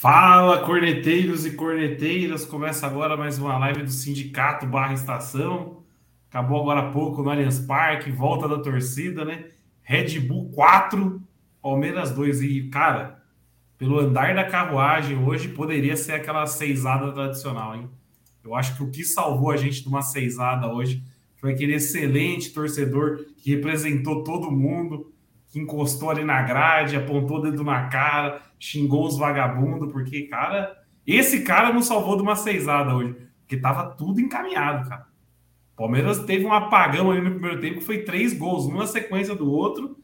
Fala, corneteiros e corneteiras! Começa agora mais uma live do Sindicato Barra Estação. Acabou agora há pouco no Allianz Parque, volta da torcida, né? Red Bull 4, Palmeiras 2. E, cara, pelo andar da carruagem, hoje poderia ser aquela seisada tradicional, hein? Eu acho que o que salvou a gente de uma seisada hoje foi aquele excelente torcedor que representou todo mundo, que encostou ali na grade, apontou o dedo na cara, xingou os vagabundos, porque, cara, esse cara não salvou de uma seisada hoje, porque tava tudo encaminhado, cara. Palmeiras teve um apagão ali no primeiro tempo, que foi três gols, uma sequência do outro,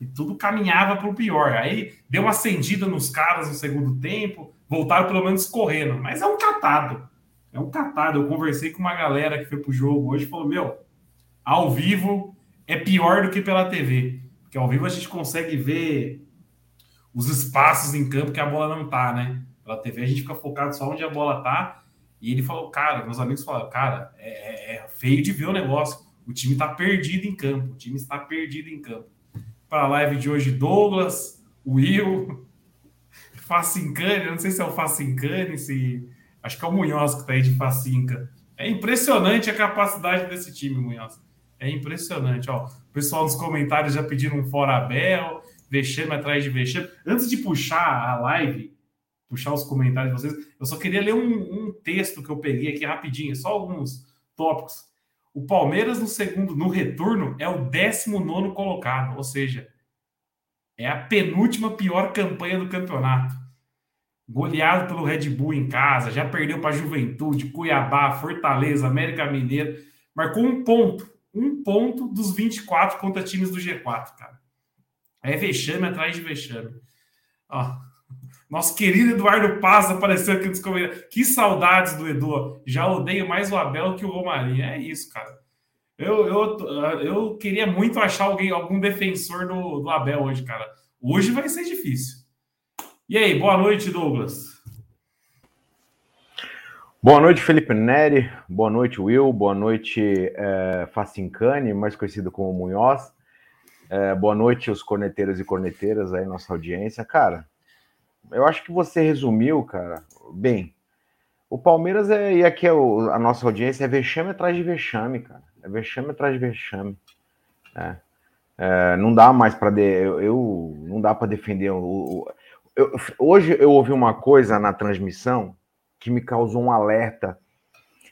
e tudo caminhava para o pior. Aí deu uma acendida nos caras no segundo tempo, voltaram pelo menos correndo, mas é um catado. É um catado. Eu conversei com uma galera que foi pro jogo hoje e falou: Meu, ao vivo é pior do que pela TV. Porque ao vivo a gente consegue ver os espaços em campo que a bola não tá, né? Pela TV a gente fica focado só onde a bola tá. E ele falou, cara, meus amigos falaram, cara, é, é feio de ver o negócio. O time tá perdido em campo. O time está perdido em campo. Para a live de hoje, Douglas, Will, Facincani, não sei se é o Facincani, se. Acho que é o Munhoz que tá aí de Facinca. É impressionante a capacidade desse time, Munhoz. É impressionante, ó. O pessoal nos comentários já pediram um fora Abel, vexame atrás de vexame. Antes de puxar a live, puxar os comentários de vocês, eu só queria ler um, um texto que eu peguei aqui rapidinho, só alguns tópicos. O Palmeiras no segundo, no retorno, é o 19 colocado, ou seja, é a penúltima pior campanha do campeonato. Goleado pelo Red Bull em casa, já perdeu para Juventude, Cuiabá, Fortaleza, América Mineiro, marcou um ponto um ponto dos 24 contra times do G4, cara. É vexame atrás de vexame. Ó, nosso querido Eduardo Paz apareceu aqui nos comentários. Que saudades do Edu. Já odeio mais o Abel que o Romarinho. É isso, cara. Eu, eu, eu queria muito achar alguém, algum defensor do, do Abel hoje, cara. Hoje vai ser difícil. E aí, boa noite, Douglas. Boa noite, Felipe Neri. Boa noite, Will. Boa noite, é, Facincani, mais conhecido como Munhoz. É, boa noite, os corneteiros e corneteiras aí, nossa audiência. Cara, eu acho que você resumiu, cara, bem. O Palmeiras é, e aqui é o, a nossa audiência, é vexame atrás de vexame, cara. É vexame atrás de vexame. É, é, não dá mais para. Eu, eu, não dá para defender. O, o eu, hoje eu ouvi uma coisa na transmissão que me causou um alerta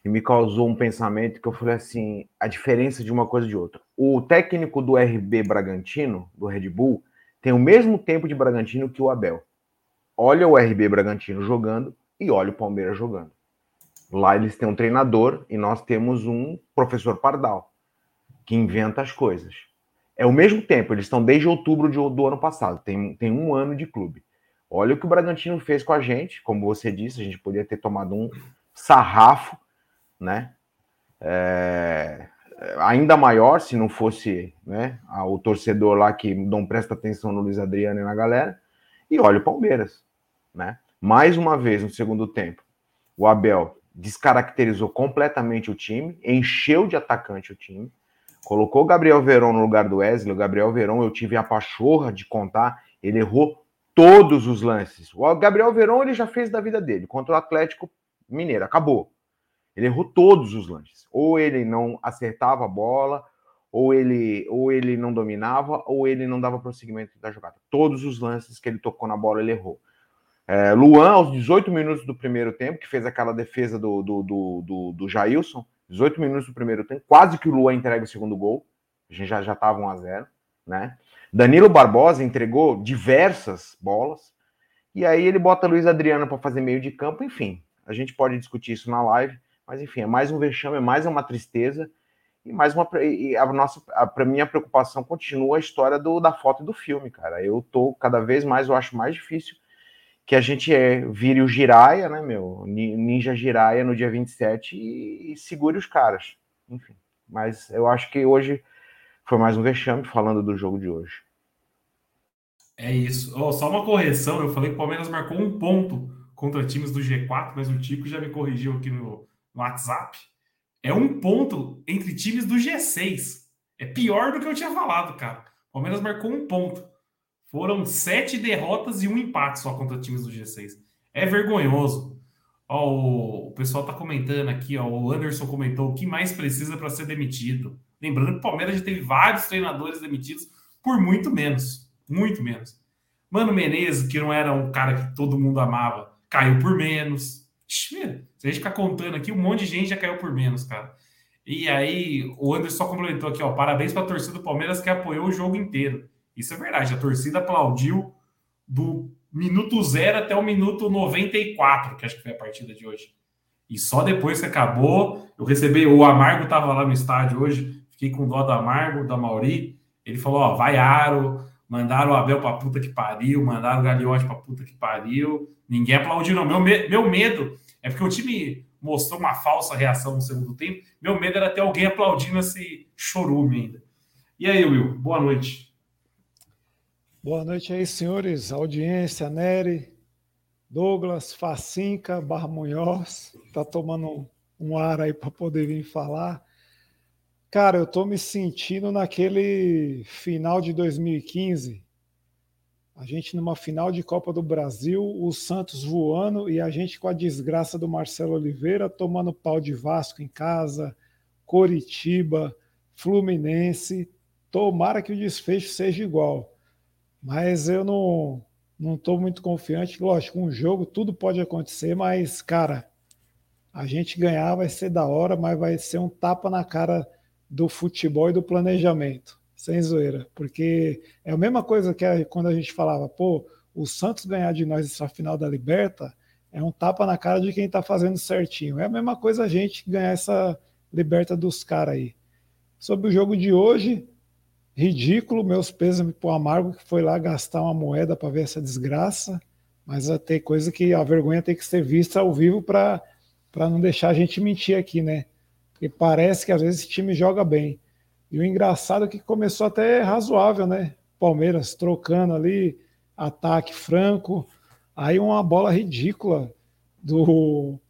e me causou um pensamento que eu falei assim, a diferença de uma coisa de outra. O técnico do RB Bragantino, do Red Bull, tem o mesmo tempo de Bragantino que o Abel. Olha o RB Bragantino jogando e olha o Palmeiras jogando. Lá eles têm um treinador e nós temos um professor Pardal, que inventa as coisas. É o mesmo tempo, eles estão desde outubro do ano passado, tem, tem um ano de clube. Olha o que o Bragantino fez com a gente, como você disse, a gente poderia ter tomado um sarrafo, né? É, ainda maior se não fosse né, o torcedor lá que não presta atenção no Luiz Adriano e na galera. E olha o Palmeiras, né? Mais uma vez no segundo tempo, o Abel descaracterizou completamente o time, encheu de atacante o time, colocou o Gabriel Verón no lugar do Wesley. O Gabriel Verón eu tive a pachorra de contar, ele errou todos os lances. O Gabriel Verón ele já fez da vida dele contra o Atlético Mineiro, acabou. Ele errou todos os lances. Ou ele não acertava a bola, ou ele, ou ele não dominava, ou ele não dava prosseguimento da jogada. Todos os lances que ele tocou na bola, ele errou. É, Luan, aos 18 minutos do primeiro tempo, que fez aquela defesa do, do, do, do, do Jailson, 18 minutos do primeiro tempo, quase que o Luan entrega o segundo gol. A gente já estava 1 a 0 né? Danilo Barbosa entregou diversas bolas, e aí ele bota Luiz Adriano para fazer meio de campo, enfim. A gente pode discutir isso na live, mas enfim, é mais um vexame, é mais uma tristeza. E mais uma e a nossa para minha preocupação continua a história do, da foto e do filme, cara. Eu tô cada vez mais eu acho mais difícil que a gente é, vire o Jiraya, né, meu? Ninja Jiraya no dia 27 e, e segure os caras. Enfim. Mas eu acho que hoje foi mais um vexame falando do jogo de hoje. É isso. Oh, só uma correção, eu falei que o Palmeiras marcou um ponto contra times do G4, mas o Tico já me corrigiu aqui no, WhatsApp. É um ponto entre times do G6. É pior do que eu tinha falado, cara. O Palmeiras marcou um ponto. Foram sete derrotas e um empate só contra times do G6. É vergonhoso. Ó, o, o pessoal tá comentando aqui, ó, o Anderson comentou o que mais precisa para ser demitido. Lembrando que o Palmeiras já teve vários treinadores demitidos por muito menos. Muito menos. Mano Menezes, que não era um cara que todo mundo amava, caiu por menos. Se a gente ficar contando aqui, um monte de gente já caiu por menos, cara. E aí, o Anderson só complementou aqui, ó. Parabéns para a torcida do Palmeiras que apoiou o jogo inteiro. Isso é verdade. A torcida aplaudiu do minuto zero até o minuto 94, que acho que foi a partida de hoje. E só depois que acabou, eu recebi. O Amargo estava lá no estádio hoje, fiquei com dó do Amargo, da Mauri. Ele falou: ó, vai Aro, mandaram o Abel pra puta que pariu, mandaram o Gagliotti pra puta que pariu. Ninguém aplaudiu, não. Meu, me... meu medo é porque o time mostrou uma falsa reação no segundo tempo. Meu medo era ter alguém aplaudindo esse chorume ainda. E aí, Will, boa noite. Boa noite aí, senhores, audiência, Nery, Douglas, Facinca, Barra Munhoz, tá tomando um ar aí para poder vir falar. Cara, eu tô me sentindo naquele final de 2015, a gente numa final de Copa do Brasil, o Santos voando e a gente com a desgraça do Marcelo Oliveira tomando pau de Vasco em casa, Coritiba, Fluminense. Tomara que o desfecho seja igual. Mas eu não não estou muito confiante. Lógico, um jogo tudo pode acontecer, mas cara, a gente ganhar vai ser da hora, mas vai ser um tapa na cara do futebol e do planejamento, sem zoeira, porque é a mesma coisa que quando a gente falava, pô, o Santos ganhar de nós essa final da Liberta é um tapa na cara de quem está fazendo certinho. É a mesma coisa a gente ganhar essa Liberta dos caras aí. Sobre o jogo de hoje, ridículo, meus pêsames pro Amargo que foi lá gastar uma moeda para ver essa desgraça, mas tem coisa que a vergonha tem que ser vista ao vivo para não deixar a gente mentir aqui, né? Porque parece que às vezes esse time joga bem. E o engraçado é que começou até razoável, né? Palmeiras trocando ali, ataque franco, aí uma bola ridícula do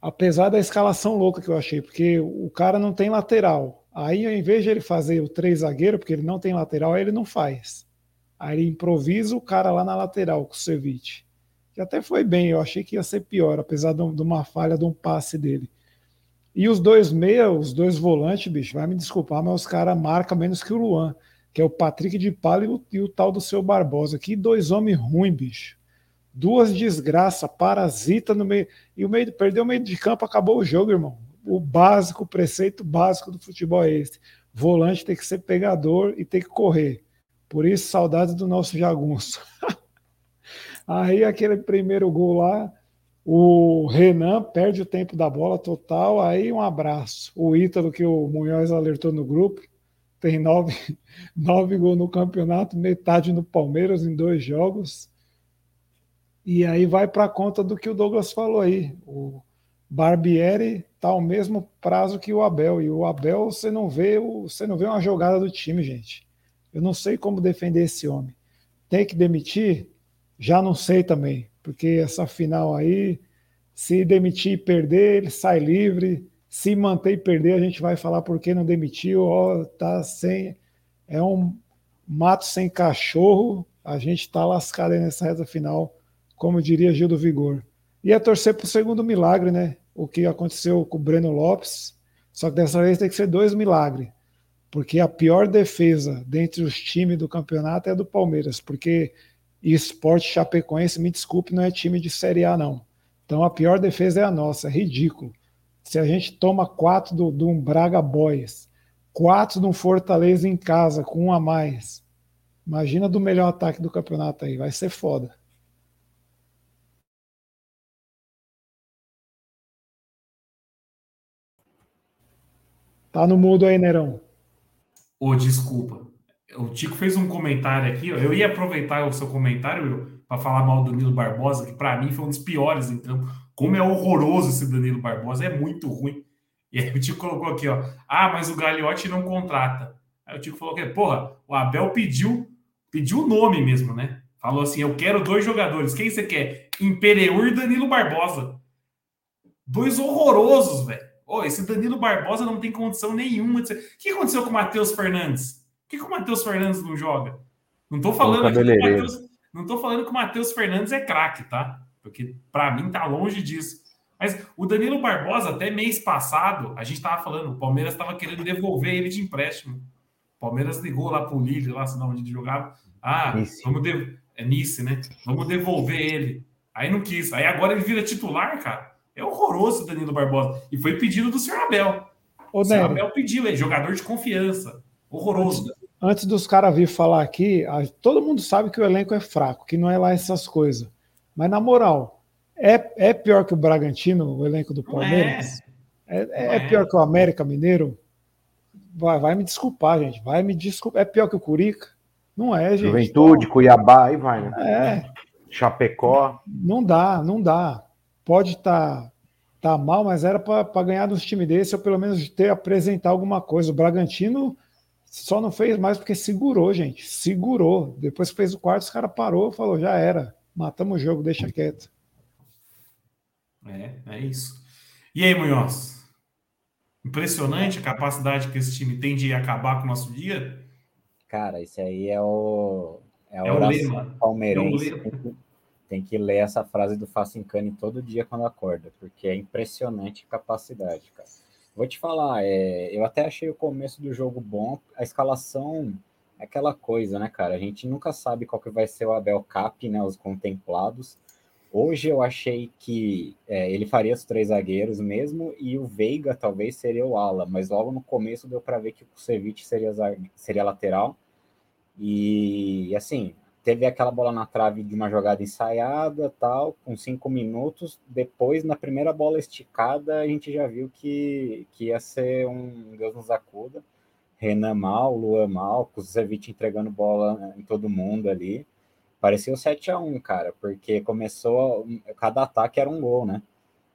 apesar da escalação louca que eu achei, porque o cara não tem lateral. Aí, ao invés de ele fazer o três zagueiro, porque ele não tem lateral, aí ele não faz. Aí ele improvisa o cara lá na lateral com o Ceviche. Que até foi bem, eu achei que ia ser pior, apesar de uma falha de um passe dele. E os dois meia, os dois volantes, bicho, vai me desculpar, mas os caras marcam menos que o Luan, que é o Patrick de Pala e o, e o tal do seu Barbosa. Que dois homens ruins, bicho. Duas desgraças, parasita no meio. E o meio, perdeu o meio de campo, acabou o jogo, irmão o básico, o preceito básico do futebol é esse. Volante tem que ser pegador e tem que correr. Por isso, saudades do nosso jagunço. Aí, aquele primeiro gol lá, o Renan perde o tempo da bola total. Aí, um abraço. O Ítalo, que o Munhoz alertou no grupo, tem nove, nove gols no campeonato, metade no Palmeiras em dois jogos. E aí vai para conta do que o Douglas falou aí. O Barbieri tá ao mesmo prazo que o Abel. E o Abel, você não vê, você não vê uma jogada do time, gente. Eu não sei como defender esse homem. Tem que demitir? Já não sei também, porque essa final aí, se demitir e perder, ele sai livre. Se manter e perder, a gente vai falar por que não demitiu. Ó, tá sem. É um mato sem cachorro. A gente está lascado aí nessa reta final, como diria Gil do Vigor. E é torcer para o segundo milagre, né? O que aconteceu com o Breno Lopes. Só que dessa vez tem que ser dois milagres. Porque a pior defesa dentre os times do campeonato é a do Palmeiras. Porque esporte chapecoense, me desculpe, não é time de Série A, não. Então a pior defesa é a nossa, é ridículo. Se a gente toma quatro do, do um Braga Boys, quatro do Fortaleza em casa, com um a mais. Imagina do melhor ataque do campeonato aí, vai ser foda. Tá no mudo aí, Nerão. Ô, oh, desculpa. O Tico fez um comentário aqui. Eu ia aproveitar o seu comentário para falar mal do Danilo Barbosa, que para mim foi um dos piores em campo. Como é horroroso esse Danilo Barbosa, é muito ruim. E aí o Tico colocou aqui, ó. Ah, mas o Gagliotti não contrata. Aí o Tico falou que, porra, o Abel pediu, pediu o nome mesmo, né? Falou assim: eu quero dois jogadores. Quem você quer? Impereur e Danilo Barbosa. Dois horrorosos, velho. Oh, esse Danilo Barbosa não tem condição nenhuma de ser. O que aconteceu com o Matheus Fernandes? Por que, que o Matheus Fernandes não joga? Não tô falando aqui que o Mateus, não tô falando que o Matheus Fernandes é craque, tá? Porque para mim tá longe disso. Mas o Danilo Barbosa, até mês passado, a gente tava falando, o Palmeiras estava querendo devolver ele de empréstimo. O Palmeiras ligou lá pro Lille, lá, senão onde ele jogava. Ah, Nice. vamos de... é Nice, né? Vamos devolver ele. Aí não quis. Aí agora ele vira titular, cara. É horroroso o Danilo Barbosa. E foi pedido do senhor Abel. Ô, o senhor Abel pediu ele, jogador de confiança. Horroroso. Antes, dos caras vir falar aqui, todo mundo sabe que o elenco é fraco, que não é lá essas coisas. Mas na moral, é, é pior que o Bragantino, o elenco do Palmeiras? É. É, é, é, pior que o América Mineiro? Vai, vai me desculpar, gente. Vai me desculpar. É pior que o Curica? Não é, gente. Juventude, Cuiabá, aí vai, né? É. Chapecó. Não dá, não dá. Pode estar tá, tá mal, mas era para ganhar dos times desse, ou pelo menos ter apresentar alguma coisa. O Bragantino só não fez mais porque segurou, gente. Segurou. Depois que fez o quarto, os cara parou falou: já era. Matamos o jogo, deixa quieto. É, é isso. E aí, Munhoz? Impressionante a capacidade que esse time tem de acabar com o nosso dia. Cara, isso aí é o. É, é o lema. palmeirense. É o lema. Tem, que, ler essa frase do Facincani todo dia quando acorda, porque é impressionante a capacidade, cara. Vou te falar, é, eu até achei o começo do jogo bom. A escalação é aquela coisa, né, cara? A gente nunca sabe qual que vai ser o Abel Cap, né? Os contemplados. Hoje eu achei que é, ele faria os três zagueiros mesmo e o Veiga talvez seria o ala, mas logo no começo deu para ver que o Kusevich seria, seria lateral. E assim, teve aquela bola na trave de uma jogada ensaiada, tal, com cinco minutos. Depois, na primeira bola esticada, a gente já viu que, que ia ser um Deus nos acuda. Renan mal, Luan mal, Kuzevic entregando bola em todo mundo ali. Parecia o 7 a 1 cara, porque começou, cada ataque era um gol, né?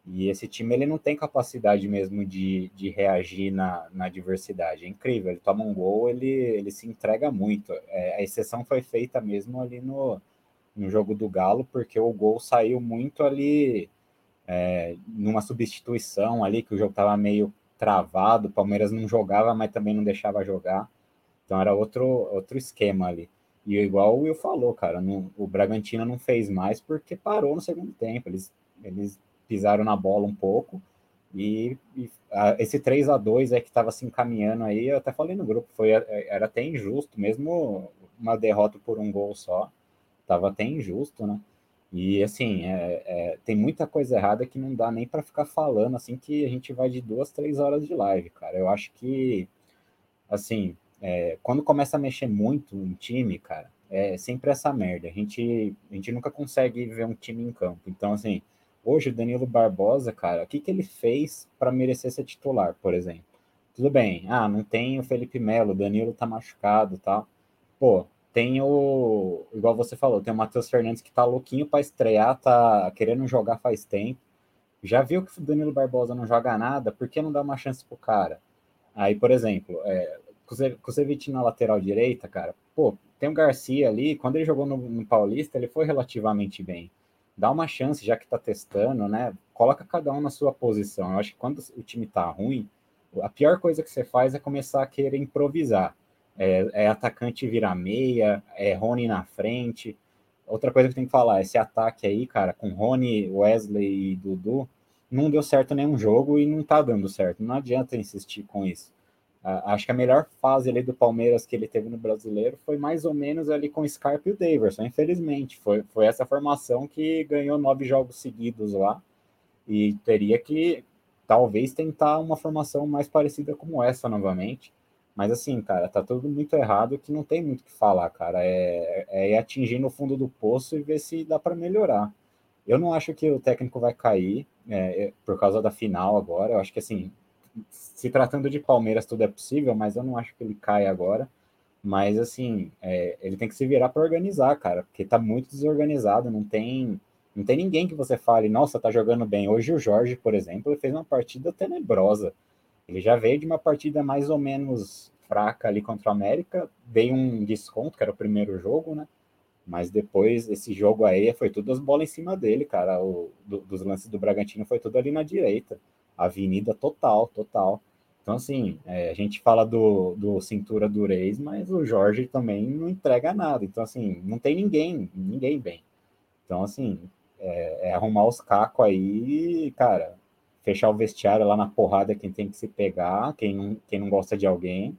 E esse time ele não tem capacidade mesmo de, de reagir na, na adversidade. É incrível, ele toma um gol, ele, ele se entrega muito. É, a exceção foi feita mesmo ali no, no jogo do Galo, porque o gol saiu muito ali é, numa substituição ali, que o jogo estava meio travado, o Palmeiras não jogava, mas também não deixava jogar. Então era outro, outro esquema ali. E igual o Will falou, cara, no, o Bragantino não fez mais porque parou no segundo tempo. Eles, eles pisaram na bola um pouco. E, e a, esse 3 a 2 é que estava se encaminhando aí, eu até falei no grupo, foi, era até injusto, mesmo uma derrota por um gol só, estava até injusto, né? E assim, é, é, tem muita coisa errada que não dá nem para ficar falando assim que a gente vai de duas, três horas de live, cara. Eu acho que, assim, é, quando começa a mexer muito em time, cara, é sempre essa merda. A gente, a gente nunca consegue ver um time em campo. Então, assim, Hoje, o Danilo Barbosa, cara, o que, que ele fez para merecer ser titular, por exemplo? Tudo bem, ah, não tem o Felipe Melo, o Danilo tá machucado tal. Pô, tem o. Igual você falou, tem o Matheus Fernandes que tá louquinho para estrear, tá querendo jogar faz tempo. Já viu que o Danilo Barbosa não joga nada, por que não dá uma chance pro cara? Aí, por exemplo, é, Kusevich na lateral direita, cara, pô, tem o Garcia ali, quando ele jogou no, no Paulista, ele foi relativamente bem dá uma chance, já que está testando, né? Coloca cada um na sua posição. Eu acho que quando o time está ruim, a pior coisa que você faz é começar a querer improvisar. É, é atacante virar meia, é Rony na frente. Outra coisa que tem que falar, esse ataque aí, cara, com Rony, Wesley e Dudu, não deu certo nenhum jogo e não tá dando certo. Não adianta insistir com isso. Acho que a melhor fase ali do Palmeiras que ele teve no brasileiro foi mais ou menos ali com o Scarpa e o Daverson, infelizmente. Foi, foi essa formação que ganhou nove jogos seguidos lá e teria que talvez tentar uma formação mais parecida como essa novamente. Mas assim, cara, tá tudo muito errado que não tem muito o que falar, cara. É, é ir fundo do poço e ver se dá para melhorar. Eu não acho que o técnico vai cair é, é, por causa da final agora. Eu acho que assim, se tratando de Palmeiras, tudo é possível, mas eu não acho que ele cai agora. Mas, assim, é, ele tem que se virar para organizar, cara, porque tá muito desorganizado, não tem. Não tem ninguém que você fale, nossa, tá jogando bem. Hoje o Jorge, por exemplo, fez uma partida tenebrosa. Ele já veio de uma partida mais ou menos fraca ali contra o América, veio um desconto, que era o primeiro jogo, né? Mas depois, esse jogo aí, foi tudo as bolas em cima dele, cara. O, do, dos lances do Bragantino foi tudo ali na direita. Avenida total, total. Então, assim, é, a gente fala do, do cintura do Reis, mas o Jorge também não entrega nada. Então, assim, não tem ninguém, ninguém bem. Então, assim, é, é arrumar os cacos aí, cara, fechar o vestiário lá na porrada quem tem que se pegar, quem não, quem não gosta de alguém,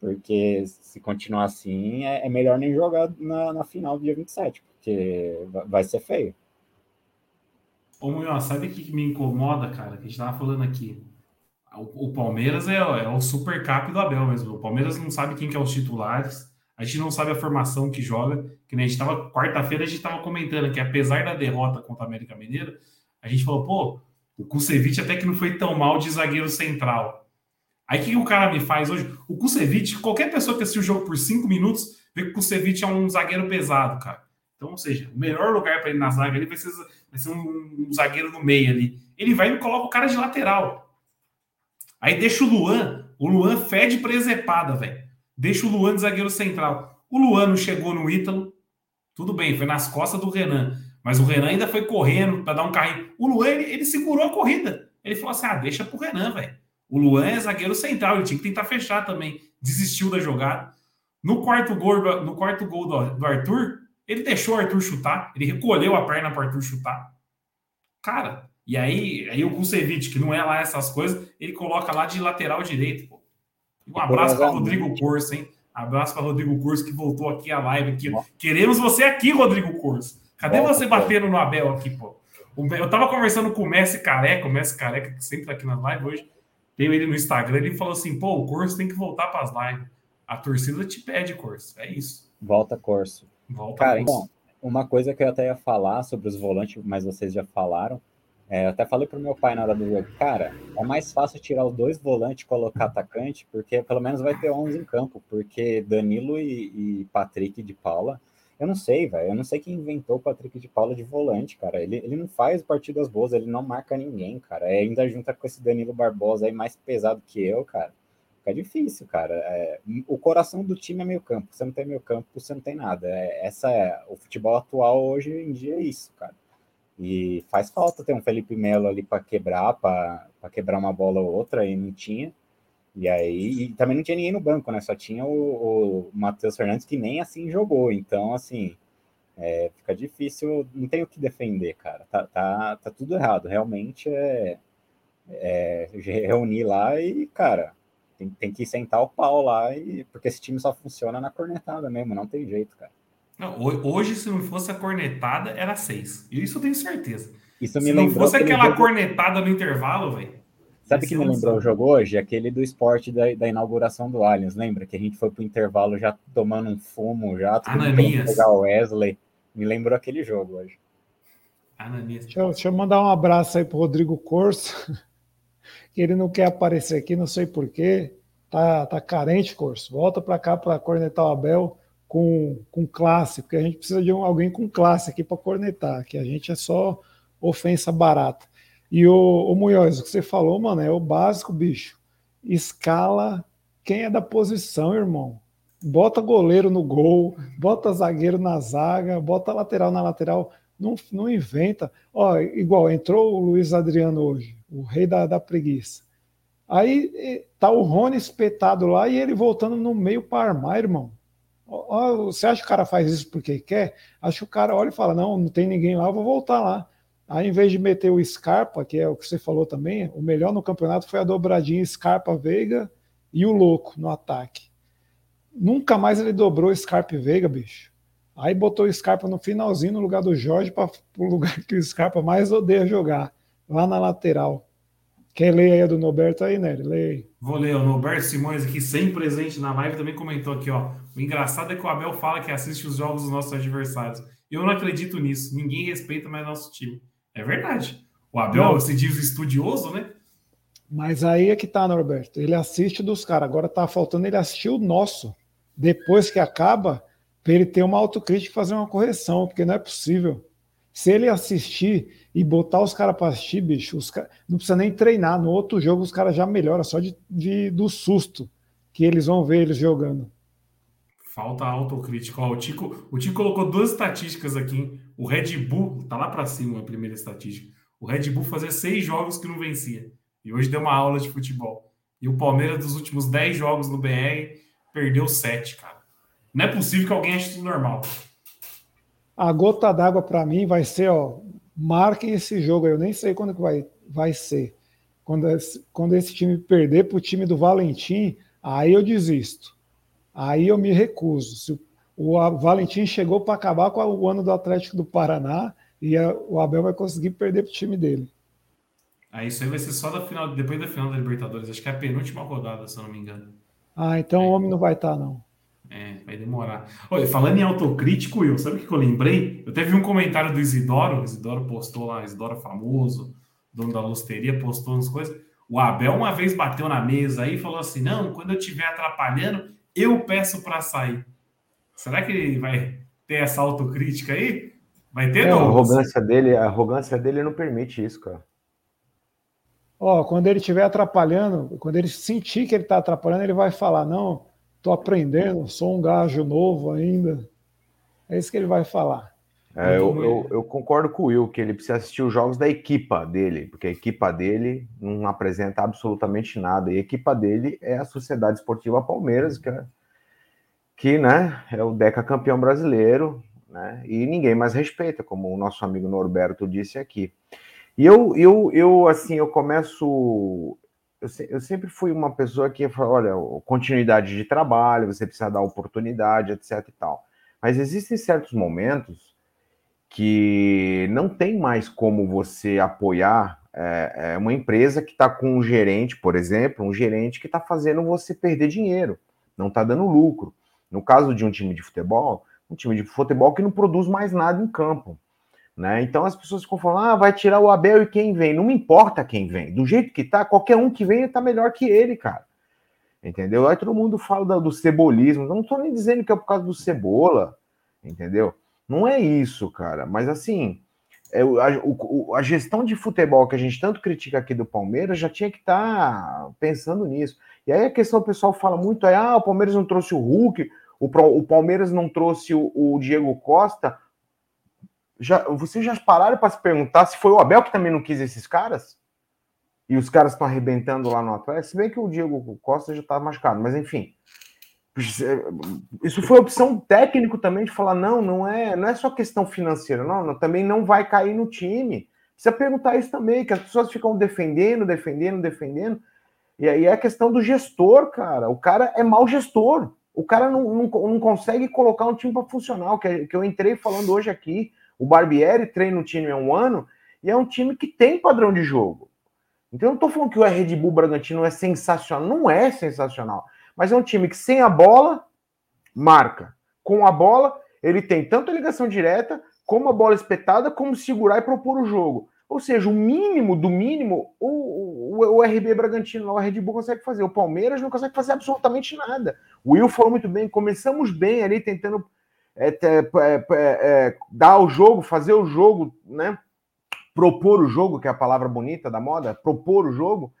porque se continuar assim, é, é melhor nem jogar na, na, final do dia 27, porque vai ser feio. Ô, Munhoz, sabe o que me incomoda, cara? Que a gente tava falando aqui. O, o Palmeiras é, é, o super cap do Abel mesmo. O Palmeiras não sabe quem que é os titulares. A gente não sabe a formação que joga. Que nem a gente tava. Quarta-feira a gente tava comentando que apesar da derrota contra a América Mineira, a gente falou, pô, o Kusevich até que não foi tão mal de zagueiro central. Aí o que o cara me faz hoje? O Kusevich, qualquer pessoa que assistiu o jogo por cinco minutos, vê que o Kusevich é um zagueiro pesado, cara. Então, ou seja, o melhor lugar para ele na zaga ali vai ser, vai ser um, um, zagueiro no meio ali. Ele vai e coloca o cara de lateral. Aí deixa o Luan, o Luan fede presepada, velho. Deixa o Luan de zagueiro central. O Luan não chegou no Ítalo, tudo bem, foi nas costas do Renan. Mas o Renan ainda foi correndo para dar um carrinho. O Luan, ele, ele, segurou a corrida. Ele falou assim: ah, deixa pro Renan, velho. O Luan é zagueiro central, ele tinha que tentar fechar também. Desistiu da jogada. No quarto gol, no quarto gol do, do Arthur, ele deixou o Arthur chutar, ele recolheu a perna para Arthur chutar. Cara, e aí, aí o Kusevich, que não é lá essas coisas, ele coloca lá de lateral direito. Pô. Um abraço para Rodrigo Corso, hein? Abraço para Rodrigo Curso que voltou aqui a live. Aqui. Queremos você aqui, Rodrigo Curso. Cadê Nossa, você batendo no Abel aqui, pô? Eu tava conversando com o Messi Careca, o Messi Careca, que sempre tá aqui nas lives hoje. Tenho ele no Instagram, ele falou assim: pô, o Corso tem que voltar para as lives. A torcida te pede, Corso. É isso. Volta, Corso. Volta, Cara, então, uma coisa que eu até ia falar sobre os volantes, mas vocês já falaram. É, eu até falei pro meu pai na hora do jogo, cara, é mais fácil tirar os dois volantes e colocar atacante, porque pelo menos vai ter 11 em campo, porque Danilo e, e Patrick de Paula eu não sei, velho. Eu não sei quem inventou o Patrick de Paula de volante, cara. Ele, ele não faz partidas boas, ele não marca ninguém, cara. É, ainda junta com esse Danilo Barbosa aí mais pesado que eu, cara. Fica difícil, cara. É, o coração do time é meio campo. Você não tem meio campo, você não tem nada. É, essa é o futebol atual hoje em dia é isso, cara. E faz falta ter um Felipe Melo ali para quebrar, para quebrar uma bola ou outra, e não tinha. E aí e também não tinha ninguém no banco, né? Só tinha o, o Matheus Fernandes que nem assim jogou. Então, assim, é, fica difícil, não tem o que defender, cara. Tá, tá, tá tudo errado. Realmente é, é reunir lá e, cara, tem, tem que sentar o pau lá, e, porque esse time só funciona na cornetada mesmo, não tem jeito, cara. Não, hoje, se não fosse a cornetada, era seis. Isso eu tenho certeza. Isso me se não fosse aquela jogo... cornetada no intervalo, velho. Sabe que me lembrou o jogo hoje? Aquele do esporte da, da inauguração do Allianz, lembra? Que a gente foi pro intervalo já tomando um fumo, já pegar o Wesley. Me lembrou aquele jogo hoje. Ananias. Deixa, eu, deixa eu mandar um abraço aí pro Rodrigo Corso, que ele não quer aparecer aqui, não sei porquê. Tá, tá carente, Corso. Volta para cá para cornetar o Abel com, com classe, porque a gente precisa de um, alguém com classe aqui para cornetar, que a gente é só ofensa barata. E o, o Munhoz, o que você falou, mano, é o básico, bicho. Escala quem é da posição, irmão. Bota goleiro no gol, bota zagueiro na zaga, bota lateral na lateral. Não, não inventa. Ó, igual, entrou o Luiz Adriano hoje, o rei da, da preguiça. Aí tá o Rony espetado lá e ele voltando no meio para armar, irmão. Você acha que o cara faz isso porque quer? Acho que o cara olha e fala: não, não tem ninguém lá, eu vou voltar lá. Aí, em vez de meter o Scarpa, que é o que você falou também, o melhor no campeonato foi a dobradinha Scarpa Veiga e o Louco no ataque. Nunca mais ele dobrou Scarpa e Veiga, bicho. Aí botou o Scarpa no finalzinho no lugar do Jorge para o lugar que o Scarpa mais odeia jogar, lá na lateral. Quer ler aí a do Noberto aí, né? Lê Vou ler. O Noberto Simões aqui, sem presente na live, também comentou aqui, ó. O engraçado é que o Abel fala que assiste os jogos dos nossos adversários. Eu não acredito nisso. Ninguém respeita mais nosso time. É verdade. O Abel não. se diz estudioso, né? Mas aí é que tá, Norberto. Ele assiste dos caras. Agora tá faltando ele assistir o nosso. Depois que acaba, para ele ter uma autocrítica e fazer uma correção, porque não é possível. Se ele assistir e botar os caras para assistir, bicho, os cara, não precisa nem treinar. No outro jogo, os caras já melhoram só de, de, do susto que eles vão ver eles jogando. Falta autocrítica. Ó, o, Tico, o Tico colocou duas estatísticas aqui. O Red Bull, tá lá para cima a primeira estatística. O Red Bull fazia seis jogos que não vencia. E hoje deu uma aula de futebol. E o Palmeiras, dos últimos dez jogos no BR, perdeu sete, cara. Não é possível que alguém ache isso normal. A gota d'água para mim vai ser, ó, marquem esse jogo. Eu nem sei quando que vai, vai ser. Quando esse, quando esse time perder para o time do Valentim, aí eu desisto. Aí eu me recuso. Se o Valentim chegou para acabar com o ano do Atlético do Paraná e a, o Abel vai conseguir perder para o time dele. Aí isso aí vai ser só da final, depois da final da Libertadores. Acho que é a penúltima rodada, se eu não me engano. Ah, então é. o homem não vai estar, tá, não. É, vai demorar. Olha, falando em autocrítico, Will, sabe o que eu lembrei? Eu teve um comentário do Isidoro, o Isidoro postou lá, Isidoro famoso, dono da losteria, postou umas coisas. O Abel uma vez bateu na mesa aí e falou assim: não, quando eu estiver atrapalhando, eu peço para sair. Será que ele vai ter essa autocrítica aí? Vai ter, é, não? A arrogância dele, a arrogância dele não permite isso, cara. Ó, quando ele estiver atrapalhando, quando ele sentir que ele está atrapalhando, ele vai falar: não, estou aprendendo, sou um gajo novo ainda. É isso que ele vai falar. É, eu, eu, eu, concordo com o Will que ele precisa assistir os jogos da equipa dele, porque a equipa dele não apresenta absolutamente nada. E a equipa dele é a Sociedade Esportiva Palmeiras, que é, que, né, é o Deca campeão brasileiro, né, e ninguém mais respeita, como o nosso amigo Norberto disse aqui. E eu, eu, eu assim, eu começo eu, eu, sempre fui uma pessoa que fala, olha, continuidade de trabalho, você precisa dar oportunidade, etc e tal. Mas existem certos momentos que não tem mais como você apoiar é, é uma empresa que está com um gerente, por exemplo, um gerente que está fazendo você perder dinheiro, não está dando lucro. No caso de um time de futebol, um time de futebol que não produz mais nada em campo. Né? Então as pessoas ficam falando, ah, vai tirar o Abel e quem vem. Não me importa quem vem. Do jeito que tá, qualquer um que vem tá melhor que ele, cara. Entendeu? Aí todo mundo fala do cebolismo. Não tô nem dizendo que é por causa do cebola, entendeu? Não é isso, cara. Mas assim, é, a, a, gestão de futebol que a gente tanto critica aqui do Palmeiras já tinha que estar tá pensando nisso. E aí a questão o pessoal fala muito é, ah, o Palmeiras não trouxe o Hulk, o, o Palmeiras não trouxe o, o Diego Costa já, vocês já pararam para se perguntar se foi o Abel que também não quis esses caras? E os caras estão arrebentando lá no Atlético? Se bem que o Diego Costa já estava tá machucado, mas enfim. Isso foi opção técnico também de falar: não, não é, não é só questão financeira, não, não também não vai cair no time. Precisa perguntar isso também, que as pessoas ficam defendendo, defendendo, defendendo. E aí é a questão do gestor, cara. O cara é mau gestor. O cara não, não, não consegue colocar um time para funcionar, que, que eu entrei falando hoje aqui. O Barbieri treina o time há um ano e é um time que tem padrão de jogo. Então eu não estou falando que o Red Bull Bragantino é sensacional. Não é sensacional. Mas é um time que sem a bola, marca. Com a bola, ele tem tanto a ligação direta, como a bola espetada, como segurar e propor o jogo. Ou seja, o mínimo do mínimo, o, o, o RB Bragantino, o Red Bull consegue fazer. O Palmeiras não consegue fazer absolutamente nada. O Will falou muito bem. Começamos bem ali, tentando é, é, é, é, dar o jogo, fazer o jogo, né? Propor o jogo, que é a palavra bonita da moda, propor o jogo.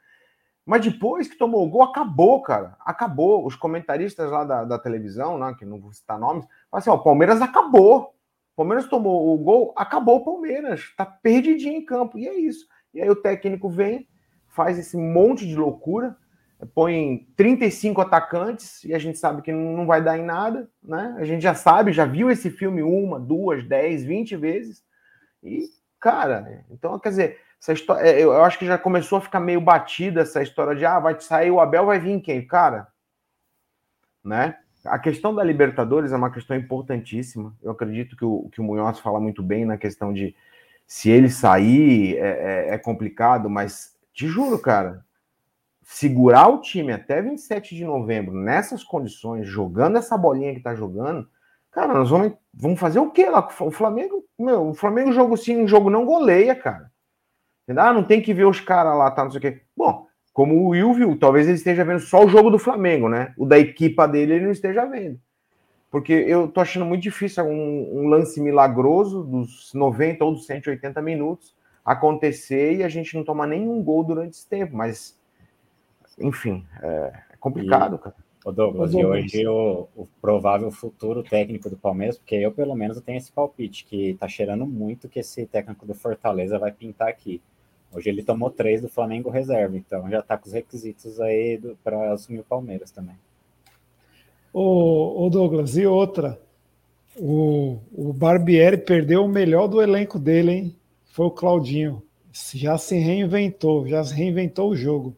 Mas depois que tomou o gol, acabou, cara. Acabou. Os comentaristas lá da, da televisão, né, que não vou citar nomes, falam assim: ó, o Palmeiras acabou. O Palmeiras tomou o gol, acabou o Palmeiras. Tá perdidinho em campo. E é isso. E aí o técnico vem, faz esse monte de loucura, põe 35 atacantes e a gente sabe que não vai dar em nada, né? A gente já sabe, já viu esse filme uma, duas, dez, vinte vezes. E, cara, então, quer dizer, essa história, é, eu acho que já começou a ficar meio batida essa história de ah, vai sair o Abel, vai vir quem? Cara, né? A questão da Libertadores é uma questão importantíssima. Eu acredito que o, que o Munhoz fala muito bem na questão de se ele sair é, é, é complicado, mas te juro, cara, segurar o time até 27 de novembro nessas condições, jogando essa bolinha que tá jogando, cara, nós vamos, vamos fazer o quê lá? O Flamengo, meu, o Flamengo jogo sim, um jogo não goleia, cara. Ah, não tem que ver os caras lá, tá, não sei o quê. Bom, como o Will viu, talvez ele esteja vendo só o jogo do Flamengo, né? O da equipa dele ele não esteja vendo. Porque eu tô achando muito difícil um, um lance milagroso dos 90 ou dos 180 minutos acontecer e a gente não tomar nenhum gol durante esse tempo, mas enfim, é, é complicado, e, cara. O Douglas, e hoje o, o, provável futuro técnico do Palmeiras, porque eu pelo menos tenho esse palpite, que tá cheirando muito que esse técnico do Fortaleza vai pintar aqui. Hoje ele tomou três do Flamengo reserva, então já tá com os requisitos aí para assumir o Palmeiras também. O, o Douglas, e outra, o, o Barbieri perdeu o melhor do elenco dele, hein? Foi o Claudinho. Já se reinventou, já se reinventou o jogo.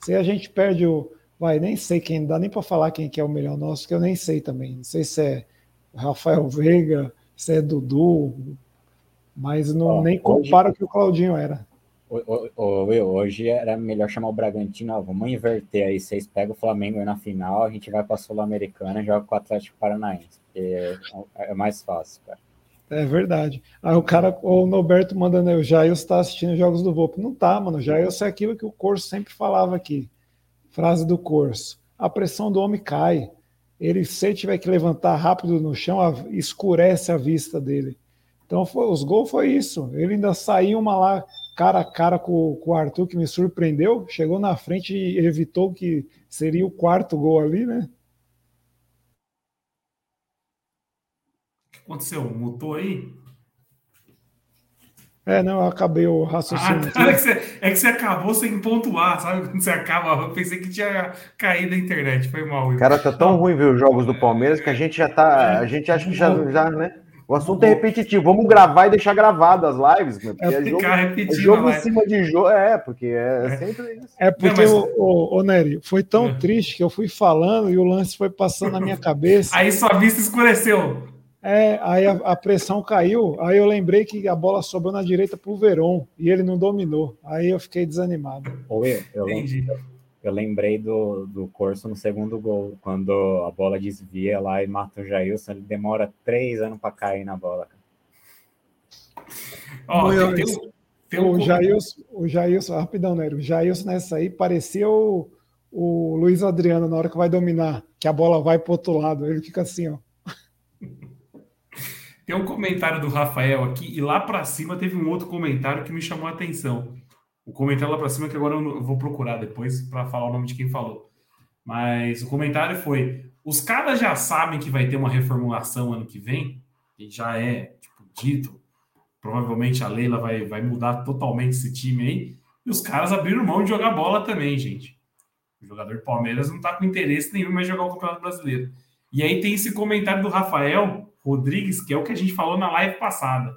Se a gente perde o. Vai, nem sei quem, não dá nem para falar quem que é o melhor nosso, que eu nem sei também. Não sei se é Rafael Veiga, se é Dudu, mas não, nem compara o que o Claudinho era. Hoje era melhor chamar o Bragantino, ó, vamos inverter aí, vocês pegam o Flamengo na final, a gente vai para a Sul-Americana e joga com o Atlético Paranaense, é, é mais fácil, cara. É verdade. Aí o cara, o Norberto mandando, o Jair está assistindo jogos do Volpe. Não tá, mano. Jair é aquilo que o Corso sempre falava aqui. Frase do Corso. A pressão do homem cai. Ele, se tiver que levantar rápido no chão, escurece a vista dele. Então, foi, os gols foi isso. Ele ainda saiu uma lá cara a cara com, com o Arthur, que me surpreendeu. Chegou na frente e evitou que seria o quarto gol ali, né? Aconteceu? Mutou aí? É, não, eu acabei o raciocínio. Ah, é, que você, é que você acabou sem pontuar, sabe? Quando você acaba, eu pensei que tinha caído a internet, foi mal. Cara, tá tão ruim ver os jogos do Palmeiras que a gente já tá. A gente acha que já, já né? O assunto é repetitivo. Vamos gravar e deixar gravadas as lives, porque é, é jogo, é jogo em cima de jogo. É, porque é, é. sempre isso. É porque, Não, mas... o, o, o, Nery, foi tão é. triste que eu fui falando e o lance foi passando na minha cabeça. Aí sua vista escureceu. É, aí a, a, pressão caiu, aí eu lembrei que a bola sobrou na direita pro Verón e ele não dominou. Aí eu fiquei desanimado. Oi, eu, eu, eu lembrei do, do Corso no segundo gol, quando a bola desvia lá e mata o Jailson, ele demora três anos para cair na bola. Oh, tem, tem, tem o, um... Jailson, o Jailson, rapidão, né? O Jailson nessa aí parecia o, o Luiz Adriano na hora que vai dominar, que a bola vai pro outro lado, ele fica assim, ó. Tem um comentário do Rafael aqui, e lá para cima teve um outro comentário que me chamou a atenção. O comentário lá para cima, que agora eu vou procurar depois para falar o nome de quem falou. Mas o comentário foi: os caras já sabem que vai ter uma reformulação ano que vem, e já é tipo, dito. Provavelmente a Leila vai, vai mudar totalmente esse time aí. E os caras abriram mão de jogar bola também, gente. O jogador Palmeiras não tá com interesse nenhum mais jogar o Campeonato Brasileiro. E aí tem esse comentário do Rafael Rodrigues, que é o que a gente falou na live passada.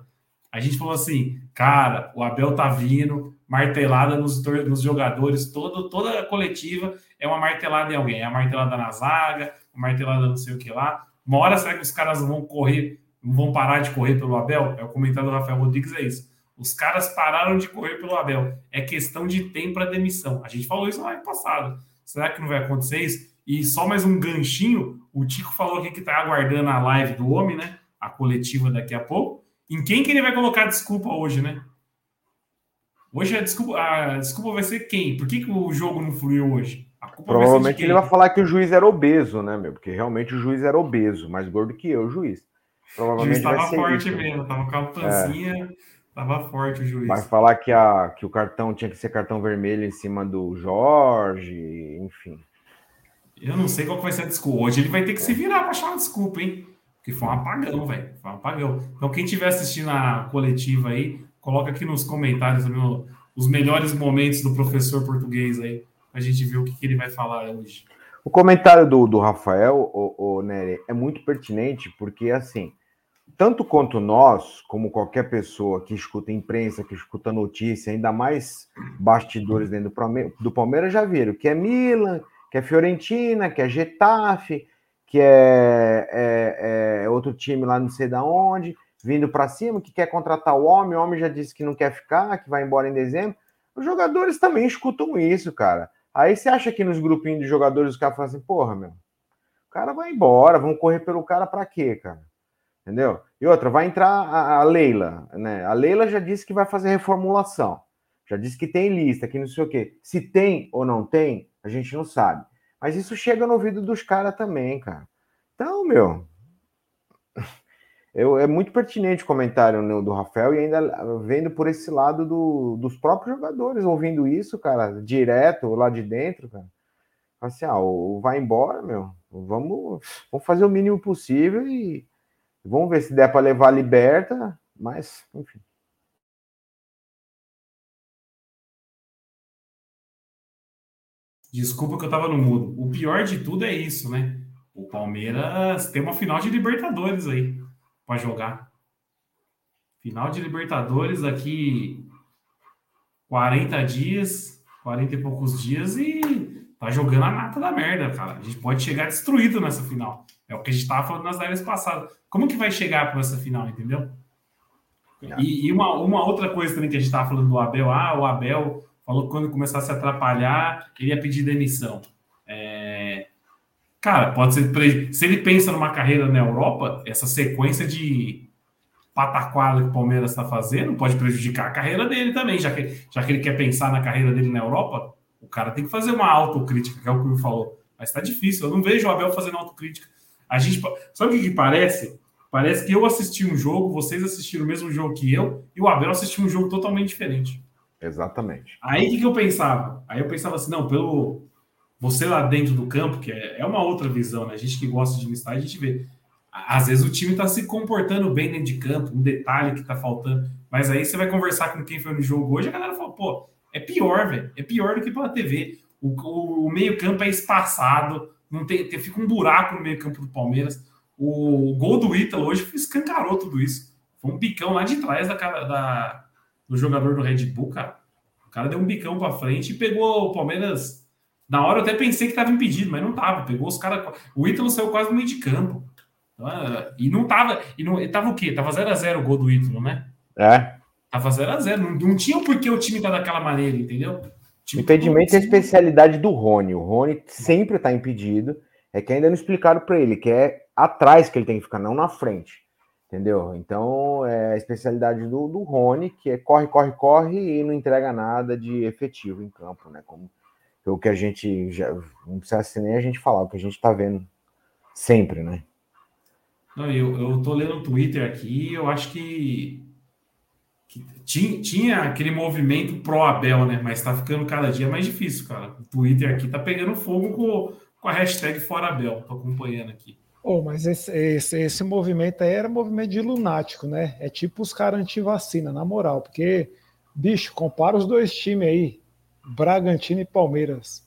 A gente falou assim, cara, o Abel tá vindo, martelada nos, nos jogadores, todo, toda a coletiva é uma martelada em alguém. É a martelada na zaga, uma martelada não sei o que lá. Uma hora será que os caras vão correr, não vão parar de correr pelo Abel? É o comentário do Rafael Rodrigues, é isso. Os caras pararam de correr pelo Abel. É questão de tempo para demissão. A gente falou isso na live passada. Será que não vai acontecer isso? E só mais um ganchinho, o Tico falou aqui que está aguardando a live do homem, né? A coletiva daqui a pouco. Em quem que ele vai colocar desculpa hoje, né? Hoje a desculpa, a desculpa vai ser quem? Por que, que o jogo não fluiu hoje? Provavelmente ele vai falar que o juiz era obeso, né, meu? Porque realmente o juiz era obeso, mais gordo que eu, o juiz. Provavelmente o juiz estava forte isso. mesmo, tava com a pancinha, é. tava forte o juiz. Vai falar que, a, que o cartão tinha que ser cartão vermelho em cima do Jorge, enfim. Eu não sei qual vai ser a desculpa. Hoje ele vai ter que se virar para achar uma desculpa, hein? Porque foi um apagão, velho. Foi um apagão. Então, quem estiver assistindo a coletiva aí, coloca aqui nos comentários meu, os melhores momentos do professor português aí, a gente ver o que, que, ele vai falar hoje. O comentário do, do Rafael, o, o Nery, é muito pertinente, porque assim, tanto quanto nós, como qualquer pessoa que escuta imprensa, que escuta notícia, ainda mais bastidores dentro do Palmeiras, já viram que é Milan, que é Fiorentina, que é Getafe, que é, é, é outro time lá não sei da onde, vindo para cima, que quer contratar o homem, o homem já disse que não quer ficar, que vai embora em dezembro. Os jogadores também escutam isso, cara. Aí você acha que nos grupinhos de jogadores os caras falam assim, porra, meu, o cara vai embora, vão correr pelo cara para quê, cara? Entendeu? E outra, vai entrar a, a Leila, né? A Leila já disse que vai fazer reformulação já disse que tem lista, que não sei o quê. Se tem ou não tem, a gente não sabe. Mas isso chega no ouvido dos caras também, cara. Então, meu. Eu, é muito pertinente o comentário no, do Rafael e ainda vendo por esse lado do, dos próprios jogadores, ouvindo isso, cara, direto lá de dentro, cara. Assim, ah, vai embora, meu. Vamos, vamos fazer o mínimo possível e vamos ver se der para levar a liberta, mas, enfim. Desculpa que eu tava no mudo. O pior de tudo é isso, né? O Palmeiras tem uma final de Libertadores aí para jogar. Final de Libertadores daqui 40 dias, 40 e poucos dias e tá jogando a nata da merda, cara. A gente pode chegar destruído nessa final. É o que a gente tava falando nas lives passadas. Como que vai chegar para essa final, entendeu? E, e, uma, uma outra coisa também que a gente tava falando do Abel, ah, o Abel falou que quando começasse a atrapalhar, ele ia pedir demissão. É... Cara, pode ser. Se ele pensa numa carreira na Europa, essa sequência de pataquada que o Palmeiras está fazendo pode prejudicar a carreira dele também, já que, já que ele quer pensar na carreira dele na Europa. O cara tem que fazer uma autocrítica, que é o que o falou. Mas está difícil. Eu não vejo o Abel fazendo autocrítica. A gente, sabe o que, que parece? Parece que eu assisti um jogo, vocês assistiram o mesmo jogo que eu, e o Abel assistiu um jogo totalmente diferente. Exatamente. Aí o que, que eu pensava? Aí eu pensava assim, não, pelo você lá dentro do campo, que é, é uma outra visão, né? A gente que gosta de listar, a gente vê. Às vezes o time está se comportando bem dentro de campo, um detalhe que está faltando. Mas aí você vai conversar com quem foi no jogo hoje, a galera fala, pô, é pior, velho. É pior do que pela TV. O, o, o meio-campo é espaçado, não tem, tem, fica um buraco no meio-campo do Palmeiras. O, o, gol do Ítalo hoje escancarou tudo isso. Foi um bicão lá de trás da, da, do jogador do Red Bull, cara. O cara deu um bicão para frente e pegou o Palmeiras. Na hora eu até pensei que estava impedido, mas não tava. Pegou os caras. O Ítalo saiu quase no meio de campo. Então, é, e não tava. E não, tava o quê? Tava 0x0 o gol do Ítalo, né? É. Tava 0x0. Não, não tinha o porquê o time tá daquela maneira, entendeu? Impedimento é a especialidade do Rony. O Rony sempre tá impedido. É que ainda não explicaram para ele, que é atrás que ele tem que ficar, não na frente. Entendeu? Então, é a especialidade do, do Rony, que é corre, corre, corre e não entrega nada de efetivo em campo, né? Como o que a gente já não precisa nem a gente falar, o que a gente tá vendo sempre, né? Não, eu, eu tô lendo o Twitter aqui, eu acho que, que tinha, tinha aquele movimento pró-Abel, né? Mas tá ficando cada dia mais difícil, cara. O Twitter aqui tá pegando fogo com, com a hashtag Fora Abel, tô acompanhando aqui. Oh, mas esse, esse, esse movimento aí era movimento de lunático, né? É tipo os caras anti-vacina, na moral, porque, bicho, compara os dois times aí, Bragantino e Palmeiras.